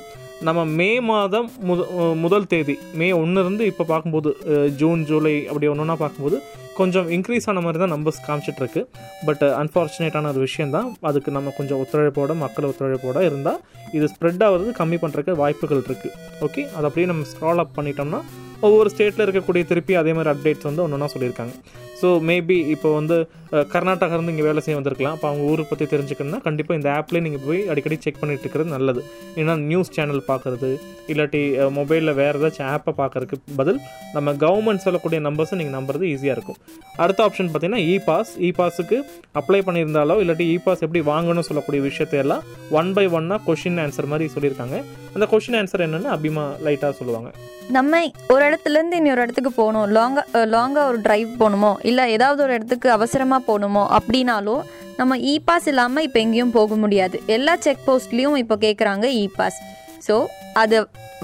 நம்ம மே மாதம் முத முதல் தேதி மே ஒன்றுலேருந்து இப்போ பார்க்கும்போது ஜூன் ஜூலை அப்படி ஒன்று ஒன்றா பார்க்கும்போது கொஞ்சம் இன்க்ரீஸ் ஆன மாதிரி தான் நம்பர்ஸ் காமிச்சிட்ருக்கு பட் அன்ஃபார்ச்சுனேட்டான uh, ஒரு விஷயம் தான் அதுக்கு நம்ம கொஞ்சம் ஒத்துழைப்போட மக்கள் ஒத்துழைப்போட இருந்தால் இது ஸ்ப்ரெட் ஆகிறது கம்மி பண்ணுறதுக்கு வாய்ப்புகள் இருக்குது ஓகே அதை அப்படியே நம்ம ஸ்க்ரால் அப் பண்ணிட்டோம்னா ஒவ்வொரு ஸ்டேட்டில் இருக்கக்கூடிய திருப்பி அதே மாதிரி அப்டேட்ஸ் வந்து ஒன்று ஒன்றா சொல்லியிருக்காங்க. ஸோ மேபி இப்போ வந்து கர்நாடகாலேருந்து கர்நாடகா இருந்து இங்கே வேலை செய்ய வந்திருக்கலாம். அப்போ அவங்க ஊரை பற்றி தெரிஞ்சுக்கணும்னா கண்டிப்பாக இந்த ஆப்லேயே நீங்கள் போய் அடிக்கடி செக் பண்ணிட்டு இருக்கிறது நல்லது. ஏன்னா நியூஸ் சேனல் பார்க்குறது இல்லாட்டி மொபைலில் வேறு ஏதாச்சும் ஆப்பை பார்க்கறதுக்கு பதில் நம்ம கவர்மெண்ட் சொல்லக்கூடிய நம்பர்ஸை நீங்கள் நம்புறது ஈஸியாக இருக்கும். அடுத்த ஆப்ஷன் பார்த்தீங்கன்னா இ பாஸ் இ பாஸுக்கு அப்ளை பண்ணியிருந்தாலோ இல்லாட்டி இ பாஸ் எப்படி வாங்கணும்னு சொல்லக்கூடிய விஷயத்தை எல்லாம் ஒன் பை ஒன்னாக கொஷின் ஆன்சர் மாதிரி சொல்லியிருக்காங்க. அந்த கொஷின் ஆன்சர் என்னென்னு அபிமா லைட்டாக சொல்லுவாங்க. நம்ம ஒரு இடத்துலேருந்து ஒரு இடத்துக்கு போகணும். லாங்காக லாங்காக ஒரு டிரைவ் போகணுமோ இல்லை ஏதாவது ஒரு இடத்துக்கு அவசரமாக போகணுமோ அப்படின்னாலும் நம்ம இ பாஸ் இல்லாமல் இப்போ எங்கேயும் போக முடியாது. எல்லா செக் போஸ்ட்லேயும் இப்போ கேட்குறாங்க இ பாஸ் ஸோ அது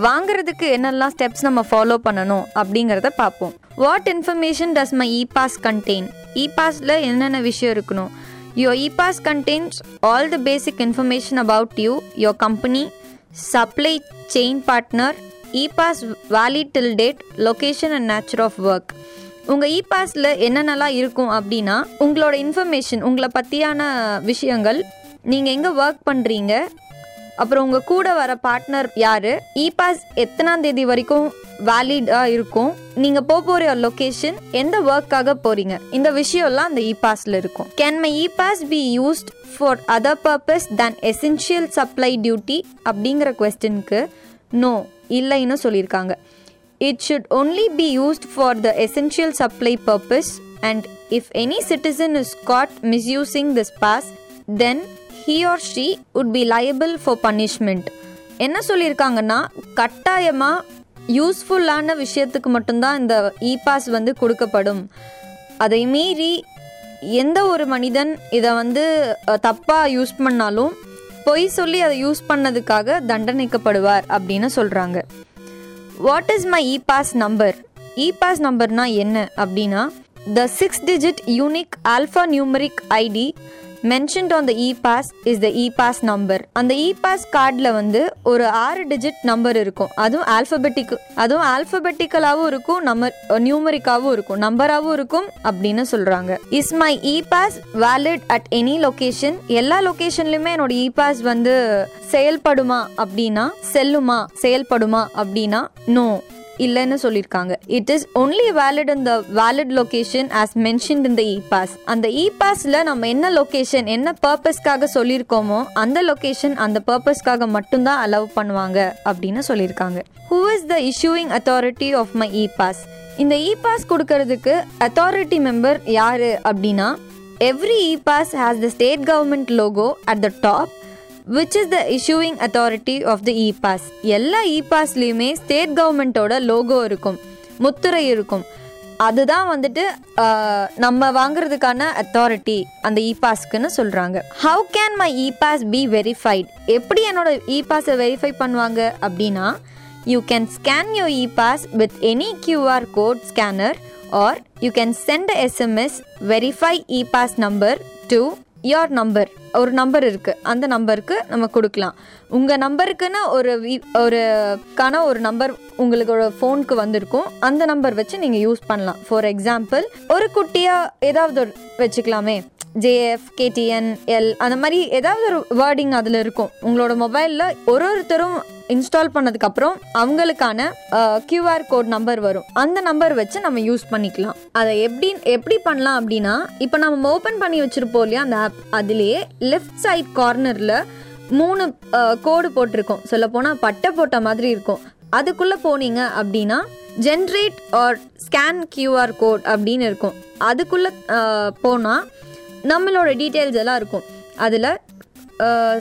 வாங்குறதுக்கு என்னெல்லாம் ஸ்டெப்ஸ் நம்ம ஃபாலோ பண்ணணும் அப்படிங்கிறத பார்ப்போம். What information does my e pass contain இ பாஸில் என்னென்ன விஷயம் இருக்கணும்? Your e pass contains all the basic information about you your company supply chain partner e pass valid till date location and nature of work உங்கள் இ பாஸில் என்னென்னலாம் இருக்கும் அப்படின்னா உங்களோட இன்ஃபர்மேஷன் உங்களை பற்றியான விஷயங்கள் நீங்கள் எங்கே ஒர்க் பண்ணுறீங்க அப்புறம் உங்கள் கூட வர பார்ட்னர் யார் இ பாஸ் எத்தனாம் தேதி வரைக்கும் வேலிடாக இருக்கும் நீங்கள் போக போகிற லொக்கேஷன் எந்த ஒர்க்காக போகிறீங்க இந்த விஷயம்லாம் அந்த இ பாஸில் இருக்கும். Can my e pass be used for other purpose than essential supply duty அப்படிங்கிற கொஸ்டினுக்கு நோ இல்லைன்னு சொல்லியிருக்காங்க. It should only be used for the essential supply purpose and if any citizen is caught misusing this pass then he or she would be liable for punishment என்ன சொல்லியிருக்காங்கன்னா கட்டாயமாக யூஸ்ஃபுல்லான விஷயத்துக்கு மட்டும்தான் இந்த இ பாஸ் வந்து கொடுக்கப்படும். அதை மீறி எந்த ஒரு மனிதன் இதை வந்து தப்பாக யூஸ் பண்ணாலும் பொய் சொல்லி அதை யூஸ் பண்ணதுக்காக தண்டனைக்கப்படுவார் அப்படின்னு சொல்கிறாங்க what is my e pass number e pass நம்பர்னா என்ன? அப்படின்னா the six digit unique alphanumeric ID mentioned on the e pass is the e pass number அந்த இ பாஸ் கார்டில் வந்து ஒரு ஆறு டிஜிட் நம்பர் இருக்கும். அதுவும் ஆல்ஃபபெட்டிக் அதுவும் ஆல்ஃபபெட்டிக்கலாகவும் இருக்கும் நம்ம நியூமரிக்காகவும் இருக்கும் நம்பராகவும் இருக்கும் அப்படின்னு சொல்கிறாங்க is my e pass valid at any location எல்லா லொக்கேஷன்லையுமே என்னோட இ பாஸ் வந்து செயல்படுமா அப்படின்னா செல்லுமா செயல்படுமா அப்படின்னா நோ இல்லைன்னு சொல்லியிருக்காங்க. It is only valid in the valid location as mentioned in the e pass அந்த இ பாஸில் நம்ம என்ன லொக்கேஷன் என்ன பர்பஸ்க்காக சொல்லியிருக்கோமோ அந்த லொக்கேஷன் அந்த பர்பஸ்க்காக மட்டும்தான் அலோவ் பண்ணுவாங்க அப்படின்னு சொல்லியிருக்காங்க. Who is the issuing authority of my e pass இந்த இ பாஸ் கொடுக்கறதுக்கு அத்தாரிட்டி மெம்பர் யார் அப்படின்னா every e pass has the state government logo at the top which is the issuing authority of the e pass எல்லா இ பாஸ்லேயுமே state கவர்மெண்ட்டோட logo இருக்கும் முத்துரை இருக்கும். அதுதான் வந்துட்டு நம்ம வாங்குறதுக்கான அத்தாரிட்டி அந்த இ பாஸ்க்குன்னு சொல்கிறாங்க how can my e pass be verified எப்படி என்னோட இ பாஸை வெரிஃபை பண்ணுவாங்க அப்படின்னா you can scan your e pass with any QR code scanner or you can send SMS verify e pass number to your number ஒரு number இருக்குது அந்த நம்பருக்கு நம்ம கொடுக்கலாம். உங்கள் நம்பருக்குன்னு ஒரு ஒரு கான ஒரு நம்பர் உங்களோட ஃபோனுக்கு வந்திருக்கும். அந்த நம்பர் வச்சு நீங்கள் யூஸ் பண்ணலாம். ஃபார் எக்ஸாம்பிள் ஒரு குட்டியாக ஏதாவது ஒரு வச்சுக்கலாமே. ஜேஎஃப் கேடிஎன் எல் அந்த மாதிரி ஏதாவது ஒரு வேர்டிங் அதில் இருக்கும். உங்களோட மொபைலில் ஒரு ஒருத்தரும் இன்ஸ்டால் பண்ணதுக்கப்புறம் அவங்களுக்கான கியூஆர் கோட் நம்பர் வரும். அந்த நம்பர் வச்சு நம்ம யூஸ் பண்ணிக்கலாம். அதை எப்படி எப்படி பண்ணலாம் அப்படின்னா இப்போ நம்ம ஓப்பன் பண்ணி வச்சுருப்போம் இல்லையா அந்த ஆப் அதுலேயே லெஃப்ட் சைட் கார்னரில் மூணு கோடு போட்டிருக்கோம். சொல்ல போனால் பட்டை போட்ட மாதிரி இருக்கும். அதுக்குள்ளே போனீங்க அப்படின்னா generate or scan QR code அப்படின்னு இருக்கும். அதுக்குள்ளே போனால் நம்மளோட டீட்டெயில்ஸ் எல்லாம் இருக்கும். அதில்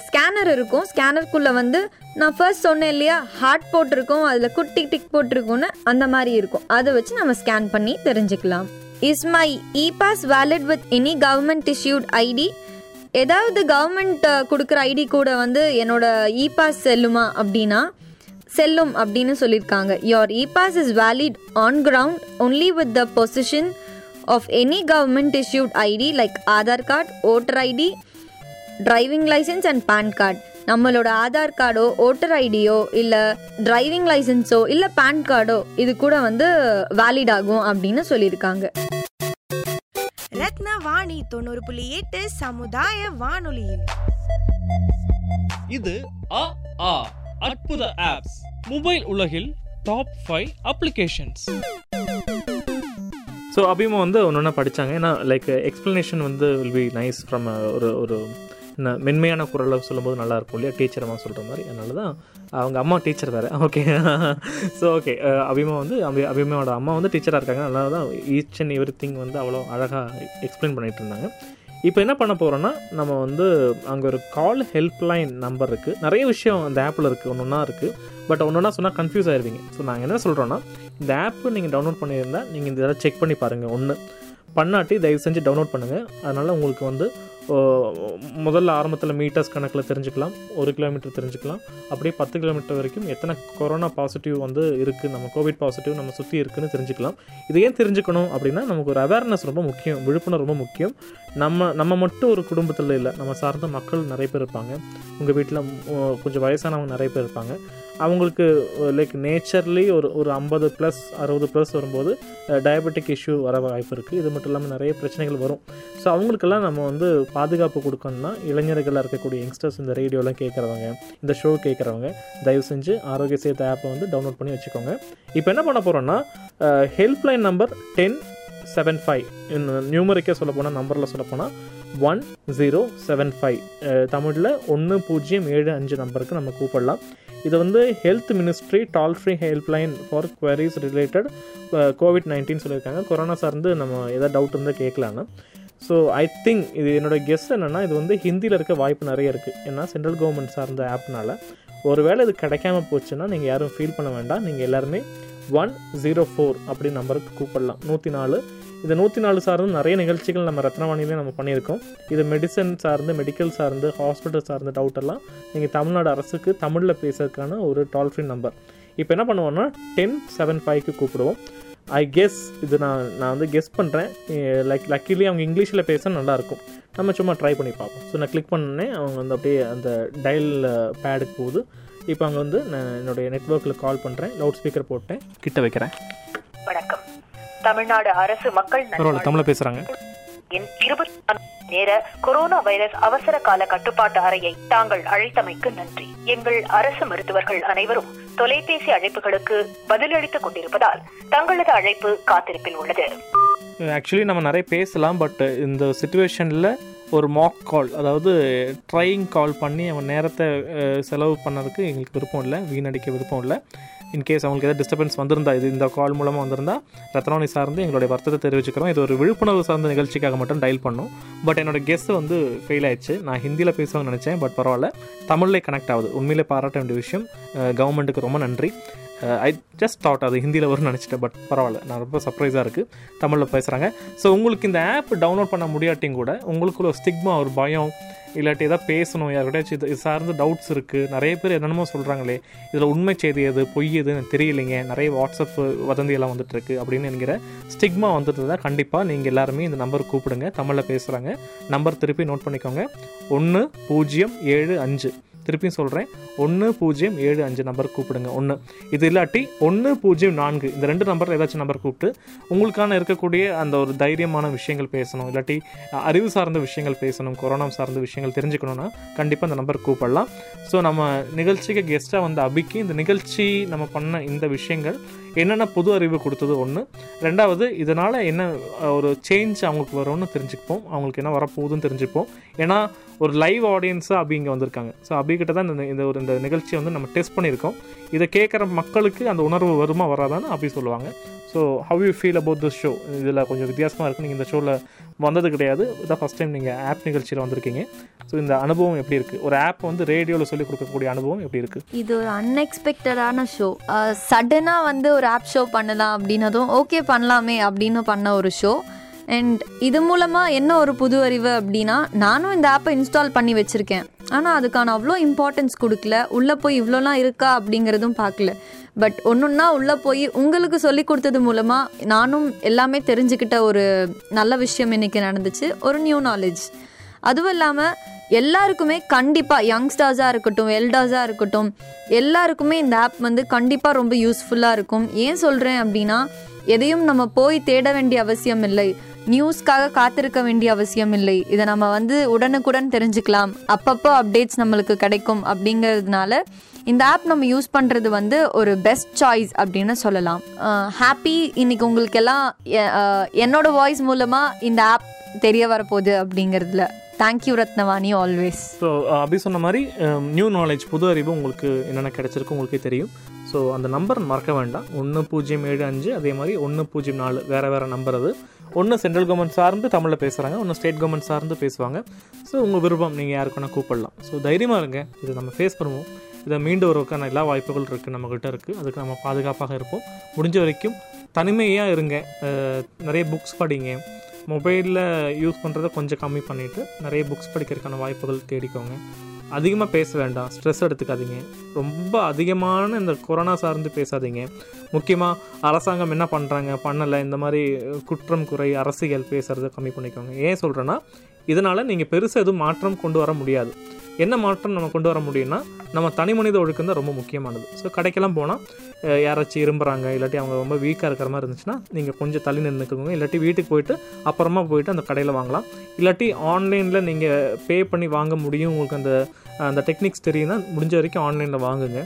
ஸ்கேனர் இருக்கும். ஸ்கேனருக்குள்ளே வந்து நான் ஃபர்ஸ்ட் சொன்னேன் இல்லையா? ஹார்ட் போட்டிருக்கோம். அதில் குட்டி டிக் போட்டிருக்கோன்னு அந்த மாதிரி இருக்கும். அதை வச்சு நம்ம ஸ்கேன் பண்ணி தெரிஞ்சுக்கலாம். Is my e pass valid with any government issued ID ஏதாவது கவர்மெண்ட் கொடுக்குற ஐடி கூட வந்து என்னோட இ பாஸ் செல்லுமா அப்படின்னா செல்லும் அப்படின்னு சொல்லியிருக்காங்க. Your e pass is valid on ground only with the position of any government issued ID like Aadhaar card voter ID driving licence and PAN card நம்மளோட ஆதார் கார்டோ ஓட்டர் ஐடியோ இல்லை டிரைவிங் லைசன்ஸோ இல்லை பேன் கார்டோ இது கூட வந்து வேலிட் ஆகும் அப்படின்னு சொல்லியிருக்காங்க. ரத்ன வாணி தொண்ணூறு புள்ளி எட்டு சமுதாய வானொலியில். இது அ ஆ அற்புத ஆப்ஸ் மொபைல் உலகில் டாப் ஃபைவ் அப்ளிகேஷன்ஸ் ஸோ அபிமா வந்து ஒன்று ஒன்றா படித்தாங்க ஏன்னா லைக் எக்ஸ்ப்ளனேஷன் வந்து வில் பி நைஸ் ஃப்ரம் ஒரு ஒரு மென்மையான குரலில் சொல்லும்போது நல்லா இருக்கும் இல்லையா? டீச்சர் அம்மா சொல்கிற மாதிரி. அதனால தான் அவங்க அம்மா டீச்சர் வேறு. ஓகே ஸோ ஓகே அபிமா வந்து அபி அபிமாவோட அம்மா வந்து டீச்சராக இருக்காங்க. அதனால தான் ஈச் அண்ட் எவ்ரி திங் வந்து அவ்வளோ அழகாக எக்ஸ்பிளைன் பண்ணிகிட்டு இருந்தாங்க. இப்போ என்ன பண்ண போகிறோன்னா நம்ம வந்து அங்கே ஒரு கால் ஹெல்ப்லைன் நம்பர் இருக்குது நிறைய விஷயம் அந்த ஆப்பில் இருக்குது ஒன்று ஒன்றா இருக்குது பட் ஒன்று ஒன்றா சொன்னால் கன்ஃபியூஸ் ஆயிருவீங்க. ஸோ நாங்கள் என்ன சொல்கிறோன்னா இந்த ஆப்பு நீங்கள் டவுன்லோட் பண்ணியிருந்தால் நீங்கள் இந்த இதெல்லாம் செக் பண்ணி பாருங்கள் ஒன்று பண்ணாட்டி தயவு செஞ்சு டவுன்லோட் பண்ணுங்கள் அதனால் உங்களுக்கு வந்து முதல்ல ஆரம்பத்தில் மீட்டர்ஸ் கணக்கில் தெரிஞ்சுக்கலாம் ஒரு கிலோமீட்டர் தெரிஞ்சுக்கலாம். அப்படியே பத்து கிலோமீட்டர் வரைக்கும் எத்தனை கொரோனா பாசிட்டிவ் வந்து இருக்குது நம்ம கோவிட் பாசிட்டிவ் நம்ம சுற்றி இருக்குன்னு தெரிஞ்சுக்கலாம். இது ஏன் தெரிஞ்சுக்கணும் அப்படின்னா நமக்கு ஒரு அவேர்னஸ் ரொம்ப முக்கியம் விழிப்புணர்வு ரொம்ப முக்கியம். நம்ம நம்ம மட்டும் ஒரு குடும்பத்தில் இல்லை நம்ம சார்ந்த மக்கள் நிறைய பேர் இருப்பாங்க. உங்கள் வீட்டில் கொஞ்சம் வயசானவங்க நிறைய பேர் இருப்பாங்க. அவங்களுக்கு லைக் நேச்சர்லி ஒரு ஒரு ஐம்பது ப்ளஸ் அறுபது ப்ளஸ் வரும்போது டயபெட்டிக் இஷ்யூ வர வாய்ப்பு இருக்குது இது மட்டும் இல்லாமல் நிறைய பிரச்சனைகள் வரும். ஸோ அவங்களுக்கெல்லாம் நம்ம வந்து பாதுகாப்பு கொடுக்கணும்னா இளைஞர்களாக இருக்கக்கூடிய யங்ஸ்டர்ஸ் இந்த ரேடியோலாம் கேட்குறவங்க இந்த ஷோ கேட்குறவங்க தயவு செஞ்சு ஆரோக்கிய சேத்து ஆப்பை வந்து டவுன்லோட் பண்ணி வச்சுக்கோங்க. இப்போ என்ன பண்ண போகிறோன்னா helpline number ten seven five நியூமரிக்கே சொல்ல போனால் நம்பரில் சொல்ல போனால் ஒன் ஜீரோ செவன் ஃபைவ் தமிழில் ஒன்று பூஜ்ஜியம் ஏழு அஞ்சு நம்பருக்கு நம்ம கூப்பிடலாம். இது வந்து health ministry toll free helpline for queries related covid nineteen சொல்லியிருக்காங்க. கொரோனா சார்ந்து நம்ம எதாவது டவுட் இருந்தால் கேட்கலான்னு. ஸோ ஐ திங்க் இது என்னோடய கெஸ் என்னென்னா இது வந்து ஹிந்தியில் இருக்க வாய்ப்பு நிறைய இருக்குது ஏன்னா சென்ட்ரல் கவர்மெண்ட் சார்ந்த ஆப்னால ஒருவேளை இது கிடைக்காம போச்சுன்னா நீங்கள் யாரும் ஃபீல் பண்ண வேண்டாம். நீங்கள் எல்லாருமே ஒன் ஜீரோ ஃபோர் அப்படி நம்பருக்கு கூப்பிடலாம் நூற்றி நாலு இந்த நூற்றி நாலு சார்ந்து நிறைய நிகழ்ச்சிகள் நம்ம ரத்னவாணியிலே நம்ம பண்ணியிருக்கோம். இது மெடிசன் சார்ந்து மெடிக்கல் சார்ந்து ஹாஸ்பிட்டல் சார்ந்த டவுட் எல்லாம் நீங்கள் தமிழ்நாடு அரசுக்கு தமிழில் பேசுறதுக்கான ஒரு டால் ஃப்ரீ நம்பர் இப்போ என்ன பண்ணுவோம்னா டென் செவன் ஃபைவ்க்கு கூப்பிடுவோம். ஐ கெஸ் இது நான் நான் வந்து கெஸ் பண்ணுறேன் லைக் லக்கிலி அவங்க இங்கிலீஷில் பேச நல்லாயிருக்கும். நம்ம சும்மா ட்ரை பண்ணி பார்ப்போம். ஸோ நான் கிளிக் பண்ணனே அவங்க வந்து அப்படியே அந்த டயல் பேடுக்கு போகுது. இப்போ அங்கே வந்து நான் என்னுடைய நெட்ஒர்க்கில் கால் பண்ணுறேன் லவுட் ஸ்பீக்கர் போட்டேன் கிட்ட வைக்கிறேன். வணக்கம். தமிழ்நாடு அரசு மக்கள் பரவாயில்ல தமிழில் பேசுகிறாங்க இருபத்தி நேர கொரோனா வைரஸ் அவசர கால கட்டுப்பாட்டு அறையை தாங்கள் அழைத்தமைக்கு நன்றி. எங்கள் அரசு மருத்துவர்கள் அனைவரும் தொலைபேசி அழைப்புகளுக்கு பதிலளித்துக் கொண்டிருப்பதால் தங்களது அழைப்பு காத்திருப்பில் உள்ளது. ஆக்சுவலி நம்ம நிறைய பேசலாம் பட் இந்த சுச்சுவேஷனில் ஒரு மாக் கால் அதாவது ட்ரையிங் கால் பண்ணி அவன் நேரத்தை செலவு பண்ணதுக்கு எங்களுக்கு விருப்பம் இல்லை வீணடிக்க விருப்பம் இல்லை. இன்கேஸ் அவங்களுக்கு ஏதாவது டிஸ்டர்பன்ஸ் வந்திருந்தா இது இந்த கால் மூலமாக வந்திருந்தா ரத்னவாணி சார்ந்து எங்களுடைய வருத்தத்தை தெரிவிச்சுக்கிறோம். இது ஒரு விழிப்புணர்வு சார்ந்த நிகழ்ச்சிக்காக மட்டும் டயல் பண்ணும். பட் என்னோடய கெஸ்ட்டு வந்து ஃபெயில் ஆயிடுச்சு. நான் ஹிந்தியில் பேசுவாங்கன்னு நினச்சேன் பட் பரவாயில்ல. தமிழ்லேயே கனெக்ட் ஆகுது. உண்மையிலே பாராட்ட வேண்டிய விஷயம். கவர்மெண்ட்டுக்கு ரொம்ப நன்றி. ஐ ஜஸ்ட் தாட் அது ஹிந்தியில் வரும்னு நினச்சிட்டேன் பட் பரவாயில்ல. நான் ரொம்ப சர்ப்ரைஸாக இருக்குது தமிழில் பேசுகிறாங்க ஸோ உங்களுக்கு இந்த ஆப் டவுன்லோட் பண்ண முடியாட்டியும் கூட உங்களுக்குள்ள ஒரு ஸ்டிக்மா ஒரு பயம் இல்லாட்டி ஏதாவது பேசணும் யார்கிட்டயாச்சும் இது சார்ந்த டவுட்ஸ் இருக்குது நிறைய பேர் என்னென்னமோ சொல்கிறாங்களே இதில் உண்மை செய்தி எது பொய் எதுன்னு தெரியலைங்க நிறைய வாட்ஸ்அப் வதந்தியெல்லாம் வந்துட்டுருக்கு அப்படின்னு என்கிற ஸ்டிக்மா வந்துட்டு தான் கண்டிப்பாக நீங்கள் எல்லாருமே இந்த நம்பர் கூப்பிடுங்க. தமிழில் பேசுகிறாங்க நம்பர் திருப்பி நோட் பண்ணிக்கோங்க. ஒன்று பூஜ்ஜியம் ஏழு அஞ்சு. திருப்பியும் சொல்கிறேன் ஒன்று பூஜ்ஜியம் ஏழு அஞ்சு நம்பர் கூப்பிடுங்க. ஒன்று இது இல்லாட்டி ஒன்று பூஜ்ஜியம் நான்கு. இந்த ரெண்டு நம்பரில் ஏதாச்சும் நம்பர் கூப்பிட்டு உங்களுக்கான இருக்கக்கூடிய அந்த ஒரு தைரியமான விஷயங்கள் பேசணும். இல்லாட்டி அறிவு சார்ந்த விஷயங்கள் பேசணும் கொரோனா சார்ந்த விஷயங்கள் தெரிஞ்சுக்கணும்னா கண்டிப்பாக அந்த நம்பர் கூப்பிடலாம். ஸோ நம்ம நிகழ்ச்சிக்கு கெஸ்ட்டாக வந்த அபிக்கு இந்த நிகழ்ச்சி நம்ம பண்ண இந்த விஷயங்கள் என்னென்ன புது அறிவு கொடுத்தது ஒன்று ரெண்டாவது இதனால் என்ன ஒரு சேஞ்ச் அவங்களுக்கு வரும்னு தெரிஞ்சுப்போம் அவங்களுக்கு என்ன வரப்போகுதுன்னு தெரிஞ்சுப்போம் ஏன்னா ஒரு லைவ் ஆடியன்ஸாக அபி இங்கே வந்திருக்காங்க. ஸோ அபிகிட்ட தான் இந்த இந்த ஒரு இந்த நிகழ்ச்சியை வந்து நம்ம டெஸ்ட் பண்ணியிருக்கோம். இதை கேட்குற மக்களுக்கு அந்த உணர்வு வருமா வராதான்னு அபி சொல்லுவாங்க. So how you feel about this show இதில் கொஞ்சம் வித்தியாசமாக இருக்குது நீங்கள் இந்த ஷோவில் வந்தது கிடையாது. இதான் ஃபஸ்ட் டைம் நீங்கள் ஆப் நிகழ்ச்சியில் வந்திருக்கீங்க. ஸோ இந்த அனுபவம் எப்படி இருக்குது ஒரு ஆப் வந்து ரேடியோவில் சொல்லி கொடுக்கக்கூடிய அனுபவம் எப்படி இருக்குது இது ஒரு அன்எக்ஸ்பெக்டடான ஷோ சடனாக வந்து ஒரு ஆப் ஷோ பண்ணலாம் அப்படின்னதும் ஓகே பண்ணலாமே அப்படின்னு பண்ண ஒரு ஷோ அண்ட் இது மூலமாக என்ன ஒரு புது அறிவு அப்படின்னா நானும் இந்த ஆப்பை இன்ஸ்டால் பண்ணி வச்சுருக்கேன். ஆனால் அதுக்கான அவ்வளோ இம்பார்ட்டன்ஸ் கொடுக்கல. உள்ளே போய் இவ்வளோலாம் இருக்கா அப்படிங்கிறதும் பார்க்கல. பட் ஒன்றுன்னா உள்ளே போய் உங்களுக்கு சொல்லி கொடுத்தது மூலமாக நானும் எல்லாமே தெரிஞ்சுக்கிட்ட ஒரு நல்ல விஷயம் இன்றைக்கி நடந்துச்சு. ஒரு நியூ நாலேஜ் அதுவும் இல்லாமல் எல்லாருக்குமே கண்டிப்பாக யங்ஸ்டர்ஸாக இருக்கட்டும் எல்டர்ஸாக இருக்கட்டும் எல்லாருக்குமே இந்த ஆப் வந்து கண்டிப்பாக ரொம்ப யூஸ்ஃபுல்லாக இருக்கும். ஏன் சொல்கிறேன் அப்படின்னா எதையும் நம்ம போய் தேட வேண்டிய அவசியம் இல்லை. நியூஸ்க்காக காத்திருக்க வேண்டிய அவசியம் இல்லை. இதை நம்ம வந்து உடனுக்குடன் தெரிஞ்சுக்கலாம். அப்பப்போ அப்டேட்ஸ் நம்மளுக்கு கிடைக்கும் அப்படிங்கிறதுனால இந்த ஆப் நம்ம யூஸ் பண்ணுறது வந்து ஒரு பெஸ்ட் சாய்ஸ் அப்படின்னு சொல்லலாம். ஹாப்பி இன்னைக்கு உங்களுக்கு எல்லாம் என்னோட வாய்ஸ் மூலமாக இந்த ஆப் தெரிய வரப்போகுது அப்படிங்கிறதுல. தேங்க்யூ ரத்னவாணி ஆல்வேஸ் ஸோ அப்படி சொன்ன மாதிரி நியூ நாலேஜ் புது அறிவு உங்களுக்கு என்னென்ன கிடைச்சிருக்கு உங்களுக்கே தெரியும். ஸோ அந்த நம்பர் மறக்க வேண்டாம். ஒன்று பூஜ்ஜியம் ஏழு அஞ்சு அதே மாதிரி ஒன்று பூஜ்ஜியம் நாலு வேறு வேறு நம்பர் அது. ஒன்று சென்ட்ரல் கவர்மெண்ட் சார்ந்து தமிழில் பேசுகிறாங்க ஒன்று ஸ்டேட் கவர்மெண்ட் சார்ந்து பேசுவாங்க. ஸோ உங்கள் விருப்பம் நீங்கள் யாருக்குன்னா கூப்பிடலாம். ஸோ தைரியமாக இருங்க. இதை நம்ம ஃபேஸ் பண்ணுவோம். இதை மீண்டு வருவதற்கான எல்லா வாய்ப்புகள் இருக்குது நம்மக்கிட்ட இருக்குது அதுக்கு நம்ம பாதுகாப்பாக இருப்போம். முடிஞ்ச வரைக்கும் தனிமையாக இருங்க. நிறைய புக்ஸ் படிங்க. மொபைலில் யூஸ் பண்ணுறதை கொஞ்சம் கம்மி பண்ணிவிட்டு நிறைய புக்ஸ் படிக்கிறதுக்கான வாய்ப்புகள் தேடிக்கோங்க. அதிகமாக பேச வேண்டாம். ஸ்ட்ரெஸ் எடுத்துக்காதீங்க. ரொம்ப அதிகமான இந்த கொரோனா சார்ந்து பேசாதீங்க. முக்கியமாக அரசாங்கம் என்ன பண்ணுறாங்க பண்ணலை இந்த மாதிரி குற்றம் குறை அரசியல் பேசுகிறத கம்மி பண்ணிக்கோங்க. ஏன் சொல்கிறேன்னா இதனால் நீங்கள் பெருசாக எதுவும் மாற்றம் கொண்டு வர முடியாது. என்ன மாற்றம் நம்ம கொண்டு வர முடியும்னா நம்ம தனி மனித ஒழுக்கம் தான் ரொம்ப முக்கியமானது. ஸோ கடைக்கெல்லாம் போனால் யாராச்சும் இரும்புறாங்க இல்லாட்டி அவங்க ரொம்ப வீக்காக இருக்கிற மாதிரி இருந்துச்சுன்னா நீங்கள் கொஞ்சம் தள்ளி நின்றுக்கோங்க இல்லாட்டி வீட்டுக்கு போயிட்டு அப்புறமா போயிட்டு அந்த கடையில் வாங்கலாம். இல்லாட்டி ஆன்லைனில் நீங்கள் பே பண்ணி வாங்க முடியும். உங்களுக்கு அந்த அந்த டெக்னிக்ஸ் தெரியும்னா முடிஞ்ச வரைக்கும் ஆன்லைனில் வாங்குங்க.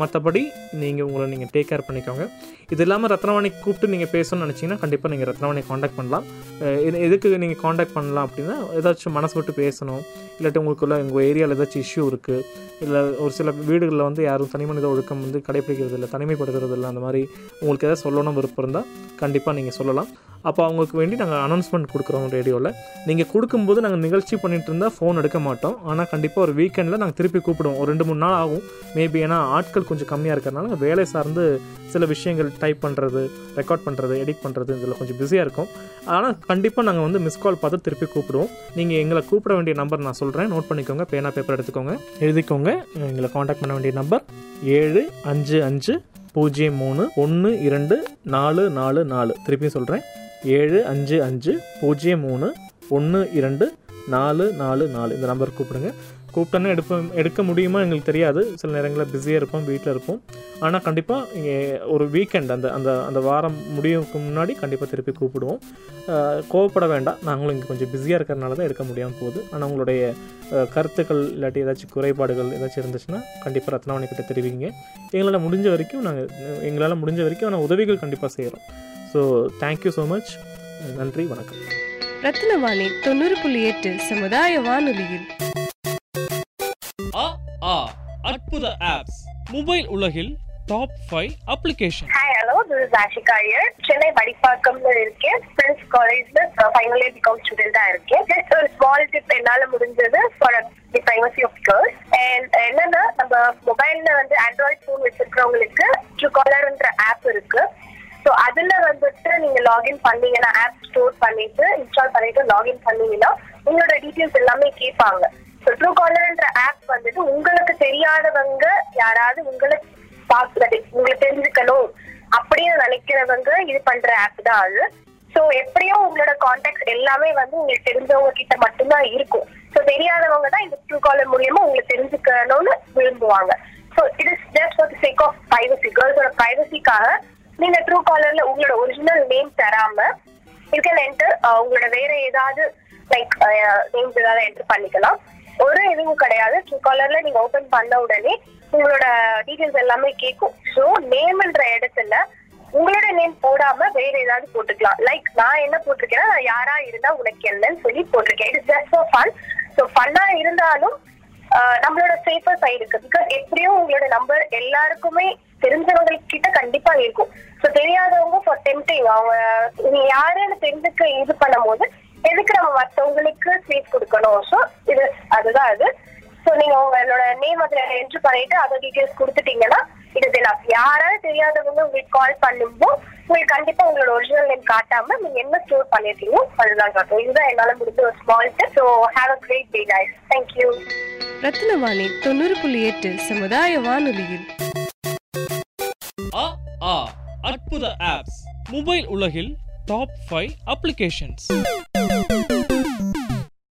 மற்றபடி நீங்கள் உங்களை நீங்கள் டேக் கேர் பண்ணிக்கோங்க. இது இல்லாமல் ரத்னவாணி கூப்பிட்டு நீங்கள் பேசணும்னு நினச்சிங்கன்னா கண்டிப்பாக நீங்கள் ரத்னவாணி காண்டாக்ட் பண்ணலாம். இது எதுக்கு நீங்கள் காண்டாக்ட் பண்ணலாம் அப்படின்னா ஏதாச்சும் மனசு விட்டு பேசணும். இல்லாட்டி உங்களுக்குள்ள உங்கள் ஏரியாவில் ஏதாச்சும் இஷ்யூ இருக்குது இல்லை ஒரு சில வீடுகளில் வந்து யாரும் தனி மனித ஒழுக்கம் வந்து கடைப்பிடிக்கிறது இல்லை தனிமைப்படுத்துறது இல்லை அந்த மாதிரி உங்களுக்கு எதாவது சொல்லணும் விருப்பம் இருந்தால் கண்டிப்பாக நீங்கள் சொல்லலாம். அப்போ அவங்களுக்கு வேண்டி நாங்கள் அனௌன்ஸ்மெண்ட் கொடுக்குறோம் ரேடியோவில் நீங்கள் கொடுக்கும்போது நாங்கள் நிகழ்ச்சி பண்ணிகிட்டு இருந்தால் ஃபோன் எடுக்க மாட்டோம். ஆனால் கண்டிப்பாக ஒரு வீக்கெண்டில் நாங்கள் திருப்பி கூப்பிடுவோம். ஒரு ரெண்டு மூணு நாள் ஆகும். மேபி ஏன்னா ஆட்கள் கொஞ்சம் கம்மியாக இருக்கிறனால வேலை சார்ந்து சில விஷயங்கள் டைப் பண்ணுறது ரெக்கார்ட் பண்ணுறது எடிட் பண்ணுறது இதில் கொஞ்சம் பிஸியாக இருக்கும். ஆனால் கண்டிப்பாக நாங்கள் வந்து மிஸ் கால் பார்த்து திருப்பி கூப்பிடுவோம். நீங்கள் எங்களை கூப்பிட வேண்டிய நம்பர் நான் சொல்கிறேன் நோட் பண்ணிக்கோங்க. பேனா பேப்பர் எடுத்துக்கோங்க. எழுதிக்கோங்க. எங்களை காண்டாக்ட் பண்ண வேண்டிய நம்பர் ஏழு அஞ்சு அஞ்சு பூஜ்ஜியம் மூணு ஒன்று இரண்டு நாலு நாலு நாலு. திருப்பியும் சொல்கிறேன் ஏழு அஞ்சு அஞ்சு பூஜ்ஜியம் மூணு ஒன்று இரண்டு நாலு நாலு நாலு. இந்த நம்பர் கூப்பிடுங்க. கூப்பிட்டோன்னே எடுப்போம் எடுக்க முடியுமா எங்களுக்கு தெரியாது. சில நேரங்களில் பிஸியாக இருப்போம் வீட்டில் இருப்போம். ஆனால் கண்டிப்பாக இங்கே ஒரு வீக்கெண்ட் அந்த அந்த அந்த வாரம் முடியுக்கு முன்னாடி கண்டிப்பாக திருப்பி கூப்பிடுவோம். கோவப்பட வேண்டாம். நாங்களும் இங்கே கொஞ்சம் பிஸியாக இருக்கிறனால தான் எடுக்க முடியாமல் போகுது. ஆனால் உங்களுடைய கருத்துக்கள் இல்லாட்டி ஏதாச்சும் குறைபாடுகள் ஏதாச்சும் இருந்துச்சுன்னா கண்டிப்பாக ரத்னவாணி கிட்ட தெரிவிங்க. எங்களால் முடிஞ்ச வரைக்கும் நாங்கள் எங்களால் முடிஞ்ச வரைக்கும் ஆனால் உதவிகள் கண்டிப்பாக செய்கிறோம் ஸோ தேங்க்யூ ஸோ மச் நன்றி வணக்கம். ரத்னவாணி தொண்ணூறு புள்ளி எட்டு சமுதாய வானொலியில். அற்புத ஆப்ஸ் மொபைல் உலகில் top five application hi hello this is Ashika Iyer Chennai வடிப்பாக்கம்ல இருக்கேன். ஃப்ரெண்ட்ஸ் காலேஜ்ல ஃபைனல் இயர் பிகாம் ஸ்டூடெண்டா இருக்கேன். ஜஸ்ட் ஒரு ஸ்மால் டிப் என்னால முடிஞ்சது for the privacy of girls and என்னன்னா நம்ம மொபைல்ல வந்து ஆண்ட்ராய்ட் ஃபோன் வச்சிருக்கிறவங்களுக்கு ட்ரூ காலர்ன்ற ஆப் இருக்கு. ஸோ அதுல வந்துட்டு நீங்க லாகின் பண்ணீங்கன்னா ஆப் ஸ்டோர் பண்ணிட்டு இன்ஸ்டால் பண்ணிட்டு லாகின் பண்ணீங்கன்னா உங்களோட டீட்டெயில்ஸ் எல்லாமே கேட்பாங்க ஸோ ட்ரூ காலர்ன்ற ஆப் வந்துட்டு உங்களுக்கு தெரியாதவங்க யாராவது உங்களை பார்க்கறது உங்களுக்கு தெரிஞ்சுக்கணும் அப்படின்னு நினைக்கிறவங்க இது பண்ற ஆப் தான் அது. ஸோ எப்படியும் உங்களோட கான்டாக்ட் எல்லாமே வந்து உங்களுக்கு தெரிஞ்சவங்க கிட்ட மட்டும்தான் இருக்கும். ஸோ தெரியாதவங்க தான் இந்த ட்ரூ காலர் மூலியமா உங்களுக்கு தெரிஞ்சுக்கணும்னு விரும்புவாங்க. So it is just for sake of privacy கேர்ள்ஸோட பிரைவசிக்காக நீங்க ட்ரூ காலர்ல உங்களோட ஒரிஜினல் நேம் தராம யூ கேன் என்டர் உங்களோட வேற ஏதாவது லைக் நேம்ஸ் ஏதாவது என்டர் பண்ணிக்கலாம். ஒரு இதுவும் கிடையாது. ட்ரூ காலர்ல நீங்க ஓபன் பண்ண உடனே உங்களோட டீடைல்ஸ் எல்லாமே கேட்கும் ஸோ நேம்ன்ற இடத்துல உங்களோட நேம் போடாம வேற ஏதாவது போட்டுக்கலாம். லைக் நான் என்ன போட்டிருக்கேன்னா நான் யாரா இருந்தா உனக்கு என்னன்னு சொல்லி போட்டிருக்கேன். It's just for fun so ஃபன்னா இருந்தாலும் நம்மளோட சேஃபர் சைடு இருக்கு. பிகாஸ் எப்படியும் உங்களோட நம்பர் எல்லாருக்குமே தெரிஞ்சவங்க கிட்ட கண்டிப்பா இருக்கும். ஸோ தெரியாதவங்க ஃபார் டெம்டிங் அவங்க நீ யாருன்னு தெரிஞ்சுக்க இது பண்ணும் போது எதுக்கு நம்ம மற்றவங்களுக்கு ஸ்பேஸ் கொடுக்கணும்? ஸோ இது அதுதான் அது. ஸோ நீங்க உங்களோட நேம் அதுல என்ட்ரு பண்ணிட்டு அதோட டீடைல்ஸ் கொடுத்துட்டீங்கன்னா இது enough. யாராவது தெரியாதவங்க உங்களுக்கு கால் பண்ணும்போது உங்களுக்கு கண்டிப்பா உங்களோட ஒரிஜினல் நேம் காட்டாம நீங்க என்ன ஸ்டோர் பண்ணிருக்கீங்களோ அதுதான் காட்டும். இதுதான் என்னால முடிஞ்ச ஒரு small tip so have a great day guys thank you Rathnavani தொண்ணூறு புள்ளி எட்டு சமுதாய வானொலியில். ஆ ஆ. அற்புத ஆப்ஸ் மொபைல் உலகில் top 5 applications.